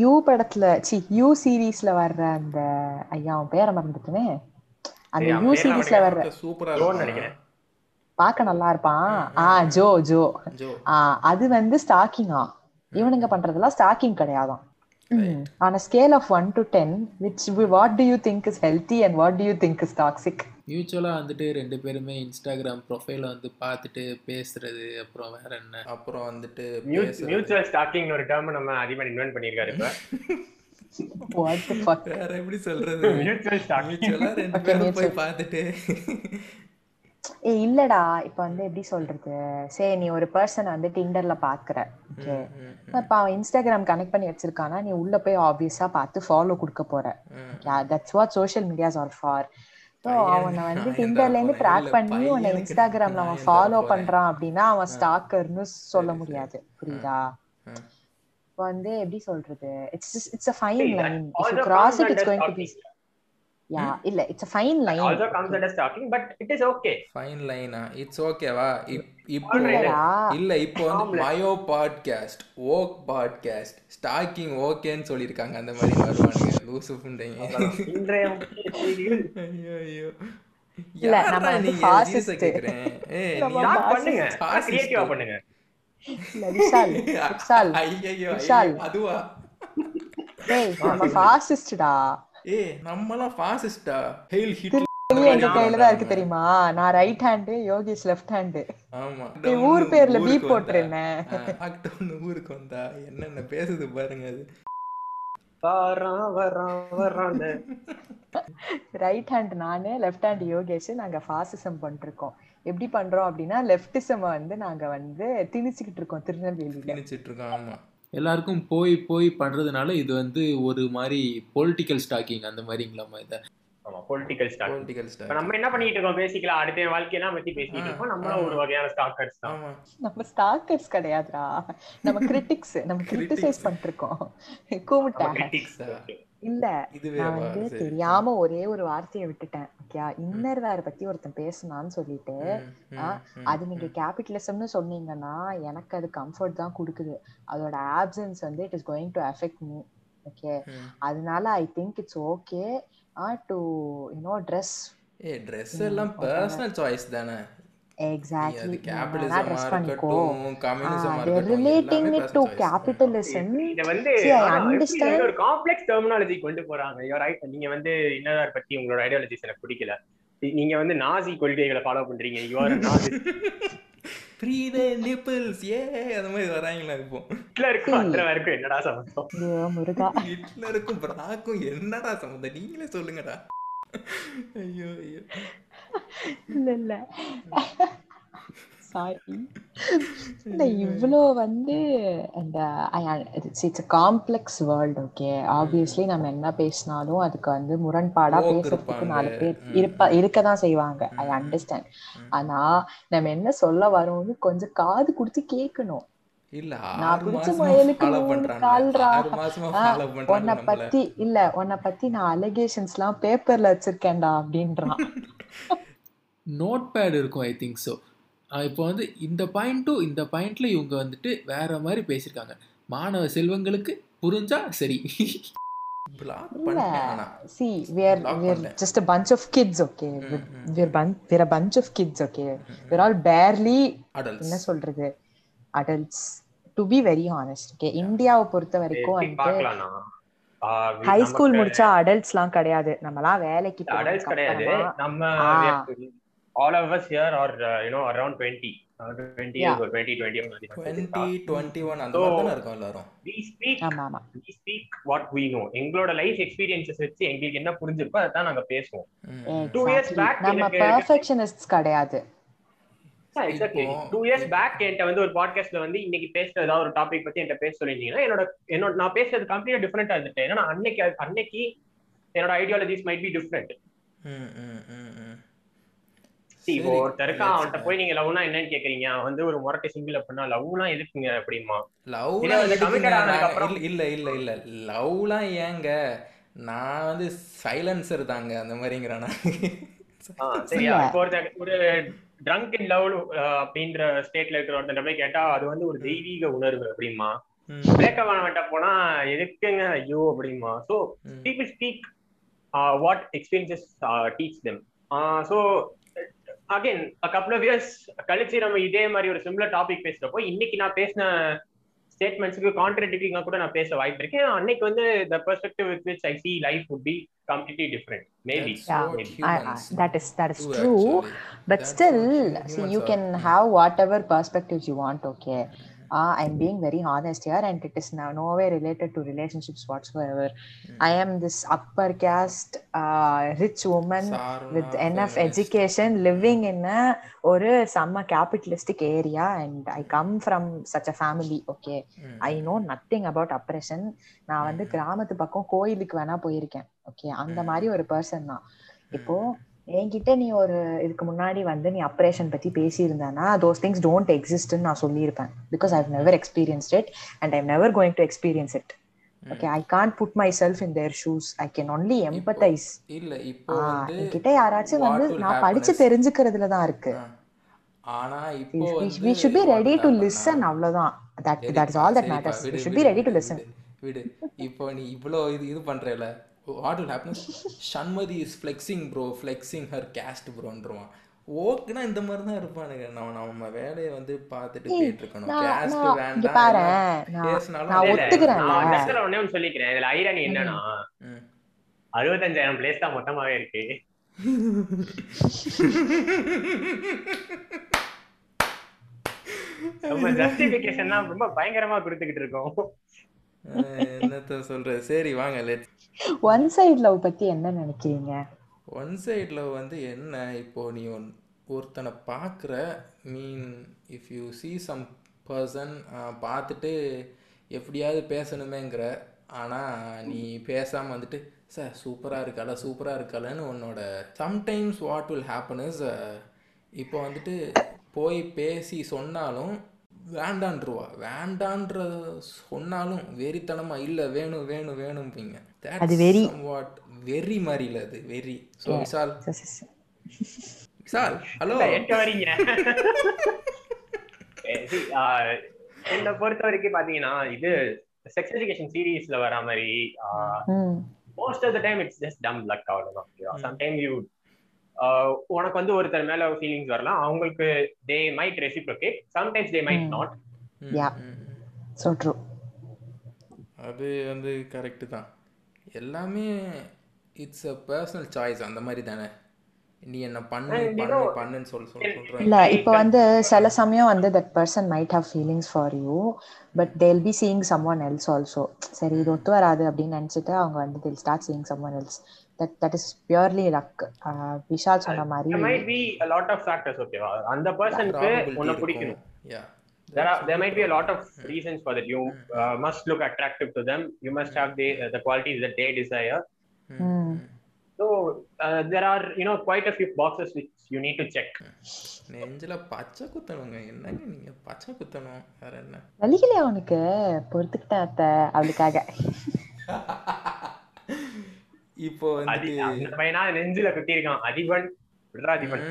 Speaker 2: யூ படத்துல சி யூ சீரீஸ்ல வர்ற அந்த ஐயா அவன் பேரை மறந்துட்டுனே. அந்த யூ சீரிஸ்ல வர்ற
Speaker 1: நினைக்கிறேன்.
Speaker 2: பார்க்க நல்லா இருப்பான். ஆ. ஜோ ஜோ.
Speaker 3: ஜோ.
Speaker 2: ஆ அது வந்து ஸ்டாக்கிங்கா இவனுங்க பண்றதெல்லாம் stalking கிடையாதாம் on a scale of 1 to 10 which what do you think is healthy and what do you think is toxic?
Speaker 3: மியூச்சுவலா வந்துட்டு ரெண்டு பேருமே இன்ஸ்டாகிராம் ப்ரொஃபைல வந்து பார்த்துட்டு பேசுறது அப்புறம் வேற என்ன?
Speaker 4: அப்புறம் வந்துட்டு
Speaker 1: மியூச்சுவல் ஸ்டாக்கிங் ஒரு டேர்ம் நம்ம அதிகமா இன்வென்ட் பண்ணிருக்காரு இப்ப. <laughs>
Speaker 4: வேற எப்படி சொல்றது?
Speaker 1: மியூச்சுவல் ஸ்டாக்கிங்
Speaker 4: மியூச்சுவலா ரெண்டு
Speaker 2: Okay,
Speaker 4: பேரும்
Speaker 2: mutual.
Speaker 4: போய் பார்த்துட்டு.
Speaker 2: ஏ இல்லடா. இப்ப வந்து எப்படி சொல்றது? சரி நீ ஒரு பர்சன் வந்து டிண்டர்ல பாக்குற. ஓகே இப்ப அவன் இன்ஸ்டாகிராம் கனெக்ட் பண்ணி வச்சிருக்கானா? நீ உள்ள போய் ஆப்வியஸா பார்த்து ஃபாலோ கொடுக்க போற. That's what social medias are for so அவனை வந்து டிண்டர்ல இருந்து ட்ராக் பண்ணி உன்னை இன்ஸ்டாகிராம்ல அவன் ஃபாலோ. பண்றான் அப்படின்னா அவன் ஸ்டாக்கர்னு சொல்ல முடியாது. புரியுதா? வந்து எப்படி சொல்றது? It's it's a fine line if
Speaker 1: also
Speaker 2: you cross
Speaker 1: comes
Speaker 2: it it's
Speaker 1: under
Speaker 2: going to be
Speaker 1: stalking.
Speaker 2: Yeah இல்ல it's a fine line
Speaker 1: also comes under stalking but it is okay
Speaker 4: fine லைனா it's ஓகேவா இப்போ இல்ல இப்போ வந்து. மயோ podcast ஓக் podcast stalking ஓகேன்னு சொல்லியிருக்காங்க. அந்த மாதிரி வருவானுங்க லூசு புண்டைங்க ஐயோ ஐயோ
Speaker 2: இல்ல, நம்ம வந்து
Speaker 4: நீங்க? கேக்குறேன். ஏய்.
Speaker 1: பண்ணுங்க. பண்ணுங்க.
Speaker 4: அதுவா
Speaker 2: டேய் நம்ம ஃபாசிஸ்டா
Speaker 4: ஏய் நம்மலாம் ஃபாசிஸ்டா ஹெயில் ஹிட்லர்
Speaker 2: எங்க கையில தான் இருக்கு தெரியுமா? நான் right hand Yogesh left hand
Speaker 4: ஆமா.
Speaker 2: ஊர் பேர்ல. போட்டுருந்தேன்
Speaker 4: ஆ, லாக்டவுன் ஊருக்கு வந்தா. என்னென்ன பேசுது பாருங்க அது.
Speaker 1: வரான் வரான் வரான். <laughs>
Speaker 2: ரைட் ஹேண்ட் நானு லெஃப்ட் ஹேண்ட் யோகேஷ். நாங்க ஃபாசிசம் பண்ணிருக்கோம். எப்படி பண்றோம் அப்படின்னா லெஃப்டிசம் வந்து நாங்க வந்து திணிச்சுக்கிட்டு இருக்கோம் திருநெல்வேலியில.
Speaker 4: திணிச்சிட்டு இருக்கோம் ஆமா.
Speaker 3: எல்லாருக்கும் போய் போய் பண்றதுனால இது வந்து ஒரு மாதிரி பொலிட்டிக்கல் ஸ்டாக்கிங் அந்த மாதிரிங்களாமா இதை?
Speaker 1: ஆமா பொலிட்டிக்கல் ஸ்டாக்
Speaker 4: பொலிட்டிக்கல்
Speaker 1: இப்ப
Speaker 4: ஸ்டாக்
Speaker 1: நம்ம என்ன பண்ணிட்டு இருக்கோம் பேசிக்கலா அடுத்த வாழ்க்கையெல்லாம் பத்தி பேசிட்டு இருக்கோம். நம்மளும் ஒரு. வகையான ஸ்டாக்கர்ஸ் தான்.
Speaker 4: ஆமா.
Speaker 2: நம்ம ஸ்டாக்கர்ஸ் கிடையாதுடா. நம்ம கிரிட்டிக்ஸ் நம்ம கிரிட்டிசைஸ் பண்ணிருக்கோம் கூமிட்டேன்
Speaker 1: கிரிட்டிக்ஸ்
Speaker 2: இல்ல நான் வந்து தெரியாம ஒரே ஒரு வார்த்தையை விட்டுட்டேன் ஓகே இன்னர் வேற பத்தி ஒருத்தன் பேசுனான்னு சொல்லிட்டு அது நீங்க கேபிட்டலிசம்னு சொன்னீங்கன்னா எனக்கு அது கம்ஃபர்ட் தான் கொடுக்குது. அதோட ஆப்சன்ஸ் வந்து it is going to affect me. Okay அதனால I think it's okay to you know dress
Speaker 4: a dress எல்லாம் பர்சனல் சாய்ஸ் தானே?
Speaker 2: எக்ஸாக்ட்லி
Speaker 4: கேபிட்டலிசமா
Speaker 2: ட்ரெஸ் பண்ணிக்கோ.
Speaker 1: இத வந்து ஒரு காம்ப்ளெக்ஸ் டெர்மினாலஜி கொண்டு போறாங்க. நீங்க வந்து இன்னதார் பத்தி உங்களோட ஐடியாலஜிஸ் எனக்கு பிடிக்கல. நீங்க வந்து நாசி கொள்கைகளை ஃபாலோ பண்றீங்க. You are Nazi
Speaker 4: Free the nipples, yeah அந்த மாதிரி வராங்களா இப்போ?
Speaker 1: ஹிட்லருக்கும் அட்லருக்கும் என்னடா சம்பந்தம்? <laughs>
Speaker 4: ஹிட்லருக்கும் பிராக்கும் என்னடா சம்மந்தம் நீங்களே சொல்லுங்கடா. ஐயோ ஐயோ.
Speaker 2: இல்ல இல்ல சாரி இல்ல இவ்ளோ வந்து அந்த it's complex world okay obviously நம்ம என்ன பேசினாலும் அதுக்கு வந்து முரண்பாடா பேசுறதுக்கு. நாலு பேர். இருப்ப இருக்கதான் செய்வாங்க ஐ. அண்டர்ஸ்டாண்ட். ஆனா நம்ம என்ன சொல்ல வரோம்னு கொஞ்சம் காது கொடுத்து கேட்கணும்
Speaker 4: இல்ல
Speaker 2: நான் பிடிச்ச
Speaker 4: பண்றாங்க.
Speaker 2: உன்னை பத்தி இல்ல உன்னை பத்தி நான் அலிகேஷன்ஸ் எல்லாம் பேப்பர்ல வச்சிருக்கேன்டா அப்படின்றான். <laughs>
Speaker 3: நோட் பேட் இருக்கும் ஐ திங்க் ஸோ இப்போ வந்து இந்த பாயிண்ட்டும் இந்த பாயிண்ட்ல இவங்க வந்துட்டு வேற மாதிரி பேசியிருக்காங்க. மாணவ செல்வங்களுக்கு புரிஞ்சா சரி.
Speaker 2: சி வேர்
Speaker 4: Block
Speaker 2: வேர் <laughs>
Speaker 4: பண்ணிட்டேன்.
Speaker 2: Just a bunch of kids okay?
Speaker 4: ம், ம்.
Speaker 2: வேர் பன் வேர் a bunch of kids okay? we're all barely என்ன சொல்றது? Adults to be very honest okay? இந்தியாவை பொறுத்த வரைக்கும் வந்து ஹை ஸ்கூல் முடிச்சா அடல்ட்ஸ்லாம் கிடையாது. நம்மலாம் வேலைக்கு
Speaker 1: அடல்ட்ஸ் கிடையாது. நம்ம. All of us here are uh, you know around 20 uh, 20
Speaker 2: Yeah.
Speaker 1: or 20 21
Speaker 4: twenty twenty one அந்த மாதிரி தானே இருக்கும் எல்லாரும்.
Speaker 1: we speak
Speaker 2: ஆமா ஆமா.
Speaker 1: we speak what we know. எங்களோட லைஃப் எக்ஸ்பீரியன்சஸ் வச்சு எங்களுக்கு என்ன புரிஞ்சிருக்கோ அதை தான் நாங்க பேசுவோம்.
Speaker 4: ம்.
Speaker 1: Two years
Speaker 2: Exactly.
Speaker 1: back
Speaker 2: நம்ம பெர்ஃபெக்ஷனிஸ்ட்ஸ் கிடையாது.
Speaker 1: எக்ஸாக்ட்லி டூ இயர்ஸ் பேக் என்கிட்ட வந்து ஒரு பாட்காஸ்ட்ல வந்து இன்னைக்கு பேசுற ஏதாவது ஒரு டாபிக் பத்தி என்கிட்ட பேச சொல்லியிருந்தீங்கன்னா என்னோட என்னோட நான் பேசுறது கம்ப்ளீட்டா டிஃபரெண்டா இருந்துட்டு ஏன்னா அன்னைக்கு அன்னைக்கு என்னோட ஐடியாலஜிஸ் மைட் பி டிஃப்ரெண்ட். இப்போ
Speaker 4: சரி,
Speaker 1: ஒருத்தர் இருக்கான்
Speaker 4: let's
Speaker 1: அவன்கிட்ட போய் நீங்க லவ்னா என்னன்னு கேக்குறீங்க. வந்து ஒரு முரட்டை சிங்கிள் அப்படின்னா லவ்லாம் எதுக்குங்க அப்படிமா? இல்ல.
Speaker 4: இல்ல இல்ல லவ்லாம் ஏங்க? நான் வந்து சைலன்சர் தாங்க அந்த மாதிரிங்கிறானா
Speaker 1: ஆ, சரியா. இப்போ ஒரு ட்ரங்க் இன் லவ் அப்படின்ற ஸ்டேட்ல இருக்கிற ஒருத்தன் போய் கேட்டா அது வந்து ஒரு தெய்வீக உணர்வு அப்படிமா பிரேக்கப் ஆனவன்ட்ட போனா எதுக்குங்க ஐயோ அப்படிமா சோ
Speaker 4: ம்.
Speaker 1: people speak uh, what experiences uh, teach them. So again couple of years கழிச்சு நம்ம இதே மாதிரி ஒரு சிமிலர் டாபிக் பேசுறப்போ இன்னைக்கு நான் பேசின ஸ்டேட்மெண்ட்ஸ்க்கு கான்ட்ரடிக்டிங்கா கூட நான் பேச வாய்ப்பு இருக்கேன் அன்னைக்கு வந்து the perspective with which I see life would be completely different.
Speaker 4: Maybe
Speaker 2: yeah I, I, that is that is true but
Speaker 4: that's
Speaker 2: still see you can have whatever perspectives you want okay? Uh, i'm being very honest here and it is now no way related to relationships whatsoever i am this upper caste uh, rich woman
Speaker 4: Saruna
Speaker 2: with enough
Speaker 4: feminist.
Speaker 2: education living in a ஒரு செம்ம capitalistic area and I come from such a family okay. I know nothing about oppression நான் வந்து கிராமத்து பக்கம் கோயிலுக்கு வேணா போயிருக்கேன் okay அந்த மாதிரி ஒரு பர்சன் தான் இப்போ என்கிட்ட நீ ஒரு இதுக்கு முன்னாடி வந்து நீ அப்ரேஷன் பத்தி பேசியிருந்தேன்னா தோஸ் திங்ஸ் டோன்ட் எக்ஸிஸ்ட்னு நான் சொல்லியிருப்பேன். Because I've never experienced it and I've never going to experience it okay I can't put myself in their shoes I can only empathise
Speaker 4: இல்ல இப்போ
Speaker 2: என்கிட்ட யாராச்சும் வந்து நான் படிச்சு தெரிஞ்சுக்கிறதுல தான் இருக்கு.
Speaker 4: ஆனா இப்போ
Speaker 2: we should be ready to listen அவ்வளவுதான். தட்
Speaker 4: சரிப்பா,
Speaker 2: that is all that matters we should be ready to listen
Speaker 4: விடு. இப்போ நீ இவ்வளோ இது இது பண்றல. What will happen Shanmathi is flexing bro flexing her caste ப்ரோன்றவான் ஓகேனா இந்த மாதிரி தான் இருப்பானுங்க நம்ம நம்ம வேலையை வந்து பார்த்துட்டு போயிட்டு இருக்கணும் கேஸ்ட் வேண்டாம். பேசினாலும்
Speaker 2: ஒத்துக்கிறேன்ல.
Speaker 1: நான் ஒண்ணே ஒண்ணு சொல்லிக்கிறேன். இதுல ஐரணி என்னன்னா
Speaker 4: ம்.
Speaker 1: அறுபத்தஞ்சாயிரம் பிளேஸ் தான் மொத்தமாவே இருக்கு. <laughs> ரொம்ப ஜஸ்டிபிகேஷன் ரொம்ப பயங்கரமா கொடுத்துக்கிட்டு இருக்கோம்.
Speaker 4: என்னத்த சொல்றது? சரி வாங்க லெட்
Speaker 2: ஒன் சைடு லவ் பத்தி என்ன நினைக்கிறீங்க?
Speaker 4: ஒன் சைடில் வந்து என்ன? இப்போ நீ ஒன் ஒருத்தனை பார்க்குற mean if you see some person பார்த்துட்டு எப்படியாவது பேசணுமேங்கிற ஆனால் நீ பேசாமல் வந்துட்டு சார் சூப்பராக இருக்கால சூப்பராக இருக்காலன்னு உன்னோட sometimes what will happen is இப்போ வந்துட்டு போய் பேசி சொன்னாலும் வேண்டான்ருவா. வேண்டான்ற சொன்னாலும் வெறித்தனமாக இல்லை வேணும் வேணும் வேணும்பீங்க.
Speaker 2: அது வெறி.
Speaker 4: வாட் வெறி மாதிரி இல்லை அது வெறி. விஷால்
Speaker 2: ச- ச-
Speaker 4: விஷால் ஹலோ
Speaker 1: வரீங்க. <laughs> என்னை பொறுத்த வரைக்கும் பாத்தீங்கன்னா இது செக்ஸ் எஜுகேஷன் சீரீஸ்ல வர மாதிரி
Speaker 2: ம்.
Speaker 1: Most of the time it's just dumb luck அவ்வளவுதான். சம்டைம் யூ உனக்கு வந்து ஒருத்தர் மேல ஃபீலிங்ஸ் வரலாம். அவங்களுக்கு they might reciprocate sometimes they might. Not
Speaker 2: Yeah. so true.
Speaker 4: அது வந்து கரெக்டு தான். எல்லாமே இட்ஸ் அ பர்சனல் சாய்ஸ் அந்த மாதிரி தானே? நீ என்ன பண்ணு பண்ணு பண்ணுன்னு சொல்லி சொல்கிறேன்
Speaker 2: இல்ல இப்போ வந்து சில சமயம் வந்து that person might have feelings for you but they'll be seeing someone else also சரி இது ஒத்து வராது அப்படின்னு நினைச்சிட்டு அவங்க வந்து they'll start seeing someone else that that is purely luck Vishal சொன்ன
Speaker 1: there
Speaker 2: மாதிரி
Speaker 1: might be a lot of factors ஓகேவா அந்த பர்சனுக்கு உன்னை பிடிக்கணும்
Speaker 4: யா
Speaker 1: there are there might be a lot of reasons for that you uh, must look attractive to them you must have the uh, the qualities that they desire
Speaker 2: ம்.
Speaker 1: so uh, there are you know quite a few boxes which you need to check
Speaker 4: நெஞ்சில் பச்சை குத்தணுங்க என்னங்க நீங்கள் பச்சை குத்தணும் வேற என்ன
Speaker 2: வலிக்கலையா உனக்கு பொறுத்துக்கிட்டேன் அத்தை அவளுக்காக
Speaker 4: இப்போ
Speaker 1: அந்த பையனா? நெஞ்சில குத்தி இருக்கான் அதிபன் விடுறா அதிபன்.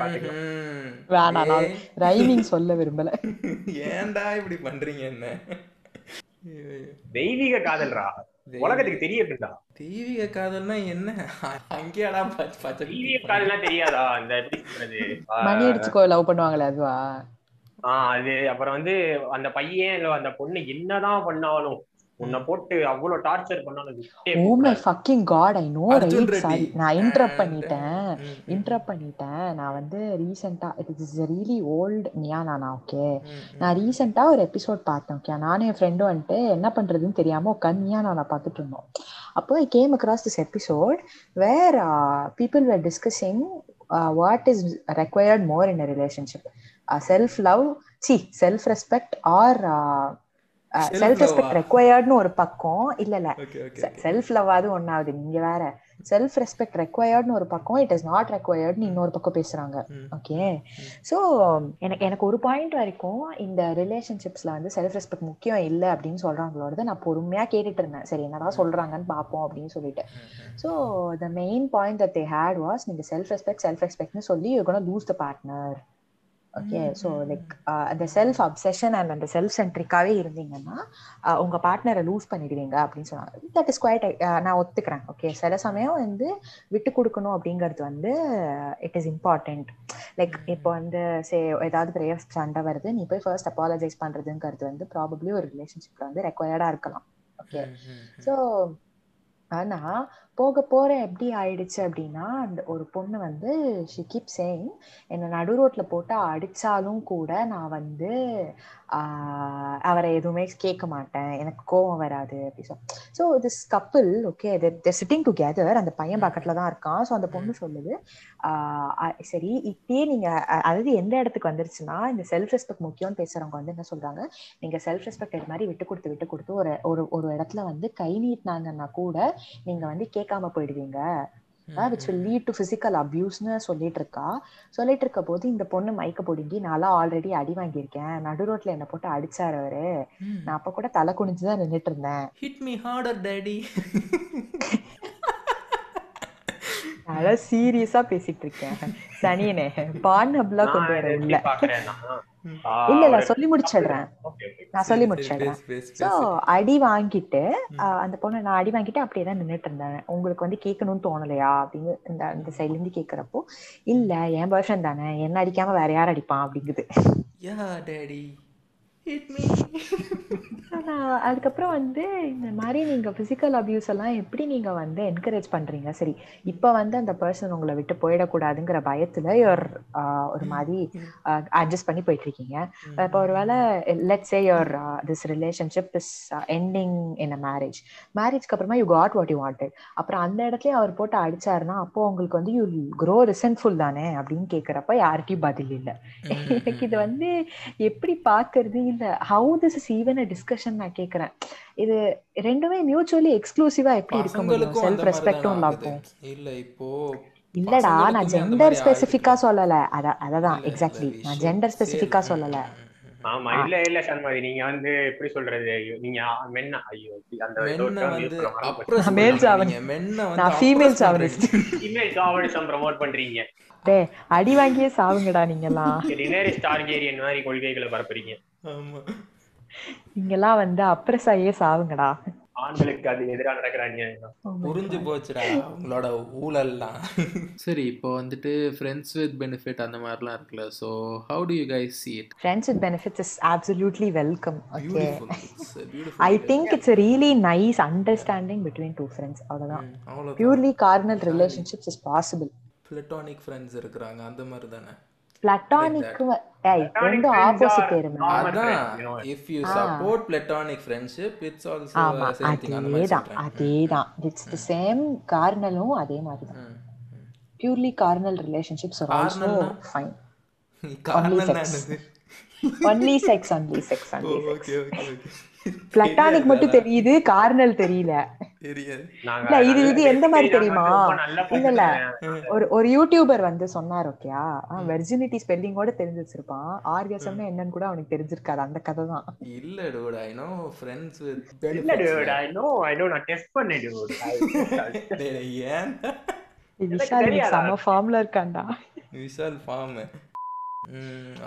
Speaker 2: வேணாம் நான் ரைமிங் சொல்ல விரும்பல. <laughs>
Speaker 4: ஏன்டா இப்படி பண்றீங்க என்ன.
Speaker 1: தெய்வீக காதல்ரா? உலகத்துக்கு தெரியட்டும்டா
Speaker 4: தெய்வீக காதல்னா என்ன? அங்கேயாடா
Speaker 1: தெய்வீக காதல்னா தெரியாதா? அந்த எப்படி சொல்றது? <laughs>
Speaker 2: மணி அடிச்சுக்கோ லவ் பண்ணுவாங்களே அதுவா?
Speaker 1: ஆஹ் அது அப்புறம் வந்து அந்த பையன் இல்ல அந்த பொண்ணு என்னதான் பண்ணாலும் உன்னை போட்டு அவ்வளவு டார்ச்சர் விட்டே
Speaker 2: ஓ my. Fucking god I know right. Sorry நான் இன்டரப்ட் பண்ணிட்டேன். இன்டரப்ட் பண்ணிட்டேன். நான் வந்து ரீசெண்டா இட் இஸ் ரியலி ஓல்ட் நியானானா ஓகே
Speaker 4: ம், ம்.
Speaker 2: நான் ரீசெண்டா ஒரு எபிசோட் பார்த்தேன் ஓகே நானும் என் ஃப்ரெண்டும் வந்துட்டு என்ன பண்றதுன்னு தெரியாம உட்காந்து நியானானா பார்த்துட்டு இருந்தோம். அப்போ I came across this episode where people were discussing what is required more in a relationship self love see self respect or self? Respect ரெக்வயர்ட்னு ஒரு பக்கம். இல்ல இல்ல. செல்ஃப் லவ்வாது ஒன்னாவது நீங்க வேற. செல்ஃப் ரெஸ்பெக்ட் ரெக்வயர்ட்னு ஒரு பக்கம். இட் இஸ் நாட் ரெக்வயர்ட்னு இன்னொரு பக்கம் பேசுறாங்க. ஓகே ஸோ எனக்கு எனக்கு ஒரு பாயிண்ட் வரைக்கும் இந்த ரிலேஷன்ஷிப்ஸ்ல வந்து செல்ஃப் ரெஸ்பெக்ட் முக்கியம் இல்லை அப்படின்னு சொல்றாங்களோட நான் பொறுமையா கேட்டுட்டு இருந்தேன். சரி என்னடா சொல்றாங்கன்னு பார்ப்போம் அப்படின்னு சொல்லிட்டு. So the main point that they had was நீங்க செல்ஃப் ரெஸ்பெக்ட் செல்ஃப் ரெஸ்பெக்ட்னு சொல்லி you gonna lose the partner okay so like அந்த செல்ஃப் அப்செஷன் அண்ட் அந்த செல்ஃப் சென்ட்ரிக்காவே இருந்தீங்கன்னா uh, உங்க பார்ட்னரை லூஸ் பண்ணிடுவீங்க அப்படின்னு சொன்னாங்க. தட் இஸ் குவைட் நான் ஒத்துக்கிறேன். ஓகே சில சமயம் வந்து விட்டு கொடுக்கணும் அப்படிங்கிறது வந்து இட் இஸ் இம்பார்ட்டன்ட் லைக் இப்போ வந்து சே ஏதாவது பெரிய சண்டை வருது நீ போய் ஃபர்ஸ்ட் அப்பாலஜைஸ் பண்றதுங்கிறது வந்து ப்ராபப்ளி ஒரு ரிலேஷன்ஷிப்ல வந்து ரெக்வயர்டா இருக்கலாம். ஓகே ஸோ ஆனா போக போற எப்படி ஆயிடுச்சு அப்படின்னா அந்த ஒரு பொண்ணு வந்து ஷி கீப் சேயிங் என்னை நடு ரோட்ல போட்டு அடிச்சாலும் கூட நான் வந்து அவரை எதுவுமே கேட்க மாட்டேன். எனக்கு கோவம் வராது. அப்படி சொல் so this couple okay sitting together அந்த பையன் பக்கத்துல தான் இருக்கான். ஸோ அந்த பொண்ணு சொல்லுது சரி இப்பயே நீங்க அதாவது எந்த இடத்துக்கு வந்துருச்சுன்னா இந்த செல்ஃப் ரெஸ்பெக்ட் முக்கியம்னு பேசுறவங்க வந்து என்ன சொல்றாங்க நீங்க செல்ஃப் ரெஸ்பெக்ட் இது மாதிரி விட்டு கொடுத்து விட்டு கொடுத்து ஒரு ஒரு ஒரு இடத்துல வந்து கை நீட்டினாங்கன்னா கூட நீங்க வந்து கேட்காம போயிடுவீங்க. Which will lead to physical அபியூஸ்னு சொல்லிட்டு இருக்கா சொல்லிட்டு இருக்க போது இந்த பொண்ணு மயக்க பொடுங்கி நான்லாம் ஆல்ரெடி அடி வாங்கியிருக்கேன். நடு ரோட்ல என்ன போட்டு அடிச்சாரு அவரு. நான் அப்ப கூட தலை குனிஞ்சு தான் நின்னுட்டு இருந்தேன்.
Speaker 4: ஹிட் மீ ஹார்டர் டேடி
Speaker 2: அதான் சீரியஸா பேசிட்டு இருக்கேன். சனியனே பான் ஹப்லாம் கொண்டு வர இல்ல. இல்ல இல்ல சொல்லி முடிச்சிடுறேன். நான் சொல்லி முடிச்சிடுறேன்.
Speaker 4: பேசு.
Speaker 2: அடி வாங்கிட்டு அந்த பொண்ணு நான் அடி வாங்கிட்டு அப்படியே தான் நின்றுட்டு இருந்தேன். உங்களுக்கு வந்து கேட்கணும்னு தோணலையா? அப்படின்னு இந்த இந்த சைட்ல இருந்து கேட்கறப்போ இல்ல என் பர்சன் தானே. என்ன அடிக்காம வேற யார் அடிப்பான் அப்படிங்குது. <laughs> அதுக்கப்புறம் வந்து இந்த மாதிரி நீங்க பிசிக்கல் அபியூஸ் எல்லாம் எப்படி நீங்க வந்து என்கரேஜ் பண்றீங்க? சரி இப்ப வந்து அந்த பர்சன் உங்களை விட்டு போயிடக்கூடாதுங்கிற பயத்துல யுவர் ஒரு மாதிரி அட்ஜஸ்ட் பண்ணி போயிட்டு இருக்கீங்க இப்போ ஒருவேளை let say your this relationship is ending in a marriage மேரேஜ்க்கு அப்புறமா you got what you wanted அப்புறம் அந்த இடத்துலயும் அவர் போட்டு அடிச்சாருன்னா அப்போ உங்களுக்கு வந்து யூ க்ரோ ரிசன்ட்ஃபுல் தானே அப்படின்னு கேக்குறப்ப யார்கிட்டயும் பதில் இல்லை. எனக்கு <laughs> இது வந்து எப்படி பாக்குறது? இல்ல how this is even a discussion நான் கேக்குறேன். இது ரெண்டுமே மியூச்சுவலி எக்ஸ்க்ளூசிவா எப்படி இருக்க முடியும்?
Speaker 4: அந்த
Speaker 2: செல்ஃப் ரெஸ்பெக்டும்
Speaker 4: ஆகுது. இல்ல இப்போ
Speaker 2: இல்லடா நான்
Speaker 4: அந்த
Speaker 2: ஜெண்டர் ஸ்பெசிஃபிக்கா. சொல்லல. அத அததான் எக்ஸாக்ட்லி நான் ஜெண்டர் ஸ்பெசிஃபிக்கா சொல்லல.
Speaker 1: ஆமா இல்ல இல்ல சண்மதி நீங்க வந்து எப்படி சொல்றது? ஐயோ, நீங்க மென்ன ஐயோ அந்த மறந்து
Speaker 4: oppress
Speaker 2: நான்
Speaker 4: பண்றீங்க.
Speaker 2: chauvinist.
Speaker 1: ஃபீமேல் சாவடிசம் ப்ரமோட் பண்றீங்க.
Speaker 2: டேய் அடி வாங்கியே சாவுங்கடா நீங்கெல்லாம்.
Speaker 1: டினரிஸ் டார்கேரியன் மாதிரி கொள்கைகளை பரப்புறீங்க.
Speaker 4: ஆமா.
Speaker 2: நீங்கெல்லாம் வந்து அப்ரஸ் ஆகியே சாவுங்கடா.
Speaker 1: ஆண்களுக்கு அது எதிராக நடக்கிறாங்க
Speaker 4: புரிஞ்சு போச்சுடா உங்களோட ஊழல்லாம்.
Speaker 3: சரி இப்போ வந்துட்டு ஃப்ரெண்ட்ஸ் வித் பெனிஃபிட் அந்த மாதிரிலாம் இருக்குல்ல so how do you guys see it?
Speaker 2: Friends with benefits is absolutely welcome okay I think it's really nice understanding between two friends அவ்வளவுதான்.
Speaker 4: அவ்வளோ
Speaker 2: purely carnal relationships is possible
Speaker 4: platonic friends இருக்கிறாங்க அந்த மாதிரி தானே?
Speaker 2: Platonic ஏய் ரெண்டும் opposite இருமே
Speaker 4: அதான் if you support platonic friendship it's also
Speaker 2: அதேதான் இட்ஸ் தி சேம் கார்னலும் அதே மாதிரி தான். Purely carnal relationships are also? Fine.
Speaker 4: என்னது?
Speaker 2: Only sex only sex only
Speaker 4: okay okay okay
Speaker 2: platonic மட்டும் தெரியுது கார்னல் தெரியல.
Speaker 4: தெரியாது
Speaker 2: இல்ல இது இது எந்த மாதிரி தெரியுமா இல்ல இல்ல. ஒரு ஒரு யூடியூபர் வந்து சொன்னார் ஓகேயா வெர்ஜினிட்டி ஸ்பெல்லிங்கோட தெரிஞ்சு வச்சிருப்பான் ஆர்கசம்னா என்னன்னு கூட அவனுக்கு தெரிஞ்சிருக்காது அந்த கதை தான்.
Speaker 4: இல்ல dude I know friends with
Speaker 1: இல்ல dude, I know, I know, நான் டெஸ்ட் பண்ணேன் dude. <laughs>
Speaker 4: ஏன்?
Speaker 2: விஷால்? செம ஃபார்ம்ல இருக்கான்டா.
Speaker 4: விஷால் ஃபார்ம்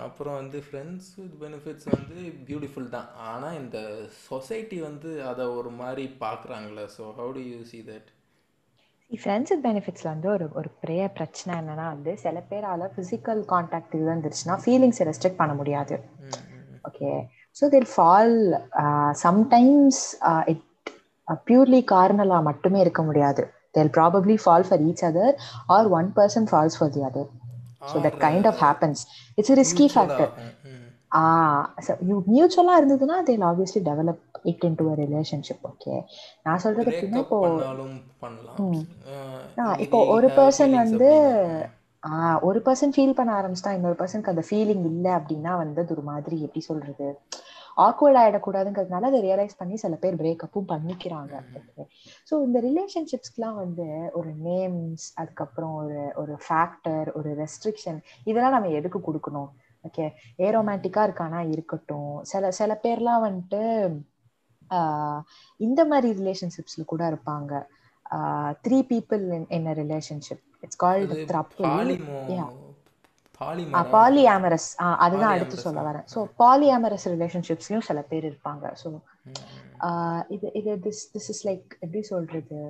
Speaker 4: அப்புறம் வந்து ஃப்ரெண்ட்ஸ் வித் பெனிஃபிட்ஸ் வந்து பியூட்டிஃபுல் தான். ஆனா இந்த சொசைட்டி வந்து அதை ஒரு மாதிரி பார்க்குறாங்களே so how do you see that
Speaker 2: friends with பெனிஃபிட்ஸ்ல வந்து ஒரு ஒரு பெரிய பிரச்சனை என்னன்னா வந்து சில பேரால பிசிக்கல் கான்டாக்ட் இது வந்துருச்சுன்னா ஃபீலிங்ஸை ரெஸ்ட்ரிக்ட் பண்ண முடியாது. Okay so they'll fall sometimes it purely கார்னலா மட்டுமே இருக்க முடியாது. They'll probably fall for each other or one person falls for the other so that kind of happens it's risky factor மியூச்சுவலா இருந்ததுன்னா they'll obviously develop it into a relationship okay நான் சொல்றது எப்படின்னா இப்போ இப்போ ஒரு பர்சன் வந்து ஒரு பர்சன் ஃபீல் பண்ண ஆரம்பிச்சிட்டா இன்னொரு பர்சனுக்கு அந்த ஃபீலிங் இல்லை அப்படின்னா வந்து அது ஒரு மாதிரி எப்படி சொல்றது? ஆக்வர்ட் ஆயிடக்கூடாதுங்கிறதுனால அதை ரியலைஸ் பண்ணி சில பேர் பிரேக்கப்பும் பண்ணிக்கிறாங்க. ஸோ இந்த ரிலேஷன்ஷிப்ஸ்க்குலாம் வந்து ஒரு நேம்ஸ் அதுக்கப்புறம் ஒரு ஒரு ஃபேக்டர் ஒரு ரெஸ்ட்ரிக்ஷன் இதெல்லாம் நம்ம எதுக்கு கொடுக்கணும்? ஓகே ஏரோமேட்டிக்கா இருக்கானா? இருக்கட்டும். சில சில பேர்லாம் வந்துட்டு இந்த மாதிரி ரிலேஷன்ஷிப்ஸ்ல கூட இருப்பாங்க. Three people in a relationship it's called
Speaker 4: அது
Speaker 2: பாலியாமரஸ் அதுதான் அடுத்து சொல்ல. வரேன். ஸோ பாலியாமரஸ் ரிலேஷன்ஷிப்ஸ்லயும் சில பேர் இருப்பாங்க. ஸோ இது இது திஸ் திஸ் இஸ் லைக் எப்படி சொல்றது?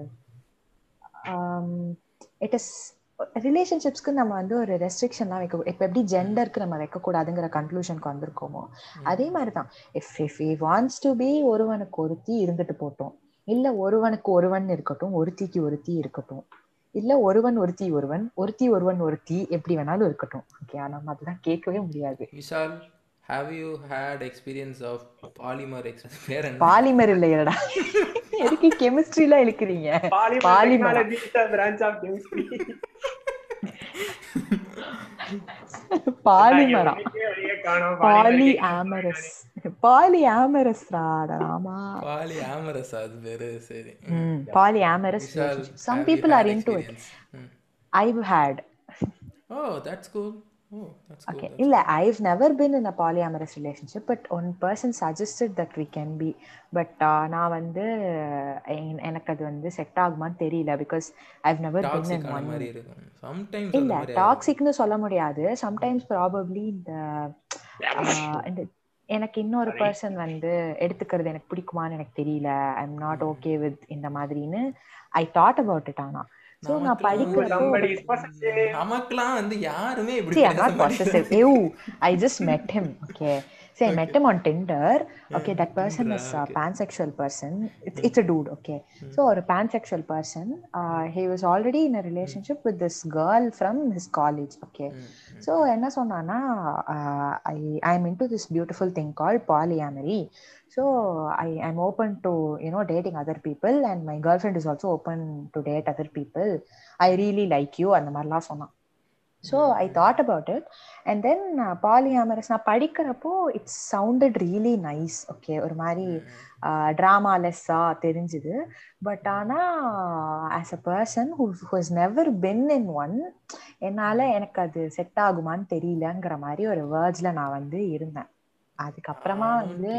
Speaker 2: இட் இஸ் ரிலேஷன்ஷிப்ஸ்க்கு நம்ம வந்து ஒரு ரெஸ்ட்ரிக்ஷன்லாம் வைக்க இப்போ எப்படி ஜெண்டருக்கு நம்ம வைக்கக்கூடாதுங்கிற கன்க்ளூஷனுக்கு வந்திருக்கோமோ அதே மாதிரி தான் if if he wants to be ஒருவனுக்கு ஒருத்தி இருந்துட்டு போட்டோம் இல்ல ஒருவனுக்கு ஒருவன் இருக்கட்டும் ஒருத்திக்கு ஒருத்தி இருக்கட்டும். இல்ல ஒருவன் ஒருத்தி ஒருவன் ஒருத்தி ஒருவன் ஒருத்தி எப்படி வேணாலும் இருக்கட்டும். ஓகே நம்ம அதெல்லாம் கேட்கவே முடியாது.
Speaker 4: Vishal have you had experience of polymer ex பேர் என்ன?
Speaker 2: பாலிமர் இல்லையடா. எதுக்கு கெமிஸ்ட்ரில இழுக்கிறீங்க?
Speaker 1: Polymer
Speaker 2: Polymer.
Speaker 1: technology is a branch of chemistry.
Speaker 2: பாலிமரா
Speaker 1: உனக்கே வழியே காணோம்,
Speaker 2: பாலி
Speaker 1: polymer
Speaker 2: ஆமரஸ் பாலி ஆமரஸ் ஆமா
Speaker 4: பாலி ஆமரஸ் அது பேரு சரி
Speaker 2: polyamorous
Speaker 4: Vishal
Speaker 2: some
Speaker 4: have you
Speaker 2: people
Speaker 4: had
Speaker 2: are into it
Speaker 4: experience? ம்.
Speaker 2: I've had
Speaker 4: Oh, that's cool. Oh, cool.
Speaker 2: Okay.
Speaker 4: that's
Speaker 2: இல்ல I've never been in a polyamorous relationship, but one person suggested that we can be. But uh, நான் வந்து என்- எனக்கு அது வந்து set ஆகுமான்னு தெரியல because I've never been in one
Speaker 4: மாதிரி இருக்கும். சம்டைம்ஸ்
Speaker 2: இல்ல டாக்ஸிக்னு சொல்ல முடியாது. சம்டைம்ஸ் ப்ராபப்ளி இந்த ஆஹ், இந்த எனக்கு இன்னொரு பர்சன் வந்து எடுத்துக்கிறது எனக்கு பிடிக்குமான்னு எனக்கு தெரியல. I am not okay with இந்த மாதிரின்னு ஐ தாட் அபவுட் இட் ஆனா.
Speaker 4: நமக்கெல்லாம் வந்து யாருமே இப்படி
Speaker 2: See, I'm
Speaker 4: பேச
Speaker 2: not
Speaker 4: மாட்டாங்க.
Speaker 2: Ew, I. Okay. See, met him on Tinder. Okay, that person
Speaker 4: Tinder,
Speaker 2: is a
Speaker 4: okay.
Speaker 2: pansexual person. It's, it's a dude. Okay. So, a pansexual person. Uh, he was already in a relationship with this girl from his college. Okay. So என்ன சொன்னான்னா I I am into this beautiful thing call polyamory so I I'm open to you know dating other people and my girlfriend is also open to date other people I really like you அந்த மாதிரிலாம் சொன்னான் so I thought about it and then polyamorous நான் படிக்கிறப்போ it's sounded really nice okay ஒரு மாதிரி ட்ராமாலெஸ்ஸாக தெரிஞ்சுது. But ஆனால் as a person who who's never been in one என்னால் எனக்கு அது செட் ஆகுமான்னு தெரியலங்கிற மாதிரி ஒரு வேர்ட்ஸில் நான் வந்து இருந்தேன். அதுக்கப்புறமா வந்து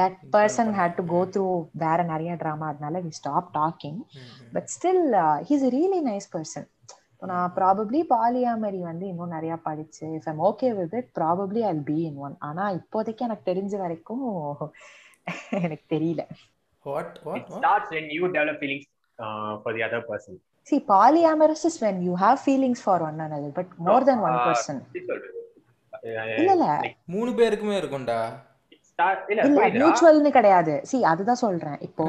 Speaker 2: that person. Had to go through வேற நிறைய ட்ராமா அதனால we stop talking. But still he's really nice person நான் ப்ராபப்ளி பாலியாமரி வந்து இன்னும் நிறைய படிச்சு if I'm okay with it probably I'll be in one ஆனா இப்போதைக்கு எனக்கு தெரிஞ்ச வரைக்கும் <laughs> எனக்கு தெரியல
Speaker 4: What? What?
Speaker 1: It
Speaker 4: What?
Speaker 1: starts when you develop feelings uh, for the other person.
Speaker 2: see polyamorous is when you have feelings for one another but more than one
Speaker 1: Uh,
Speaker 2: person?
Speaker 1: Uh,
Speaker 2: இல்ல இல்ல
Speaker 1: like,
Speaker 4: மூணு பேருக்குமே இருக்கும்டா
Speaker 1: இல்ல?
Speaker 2: மியூச்சுவல்னு கிடையாது C அதுதான் சொல்றேன் இப்போ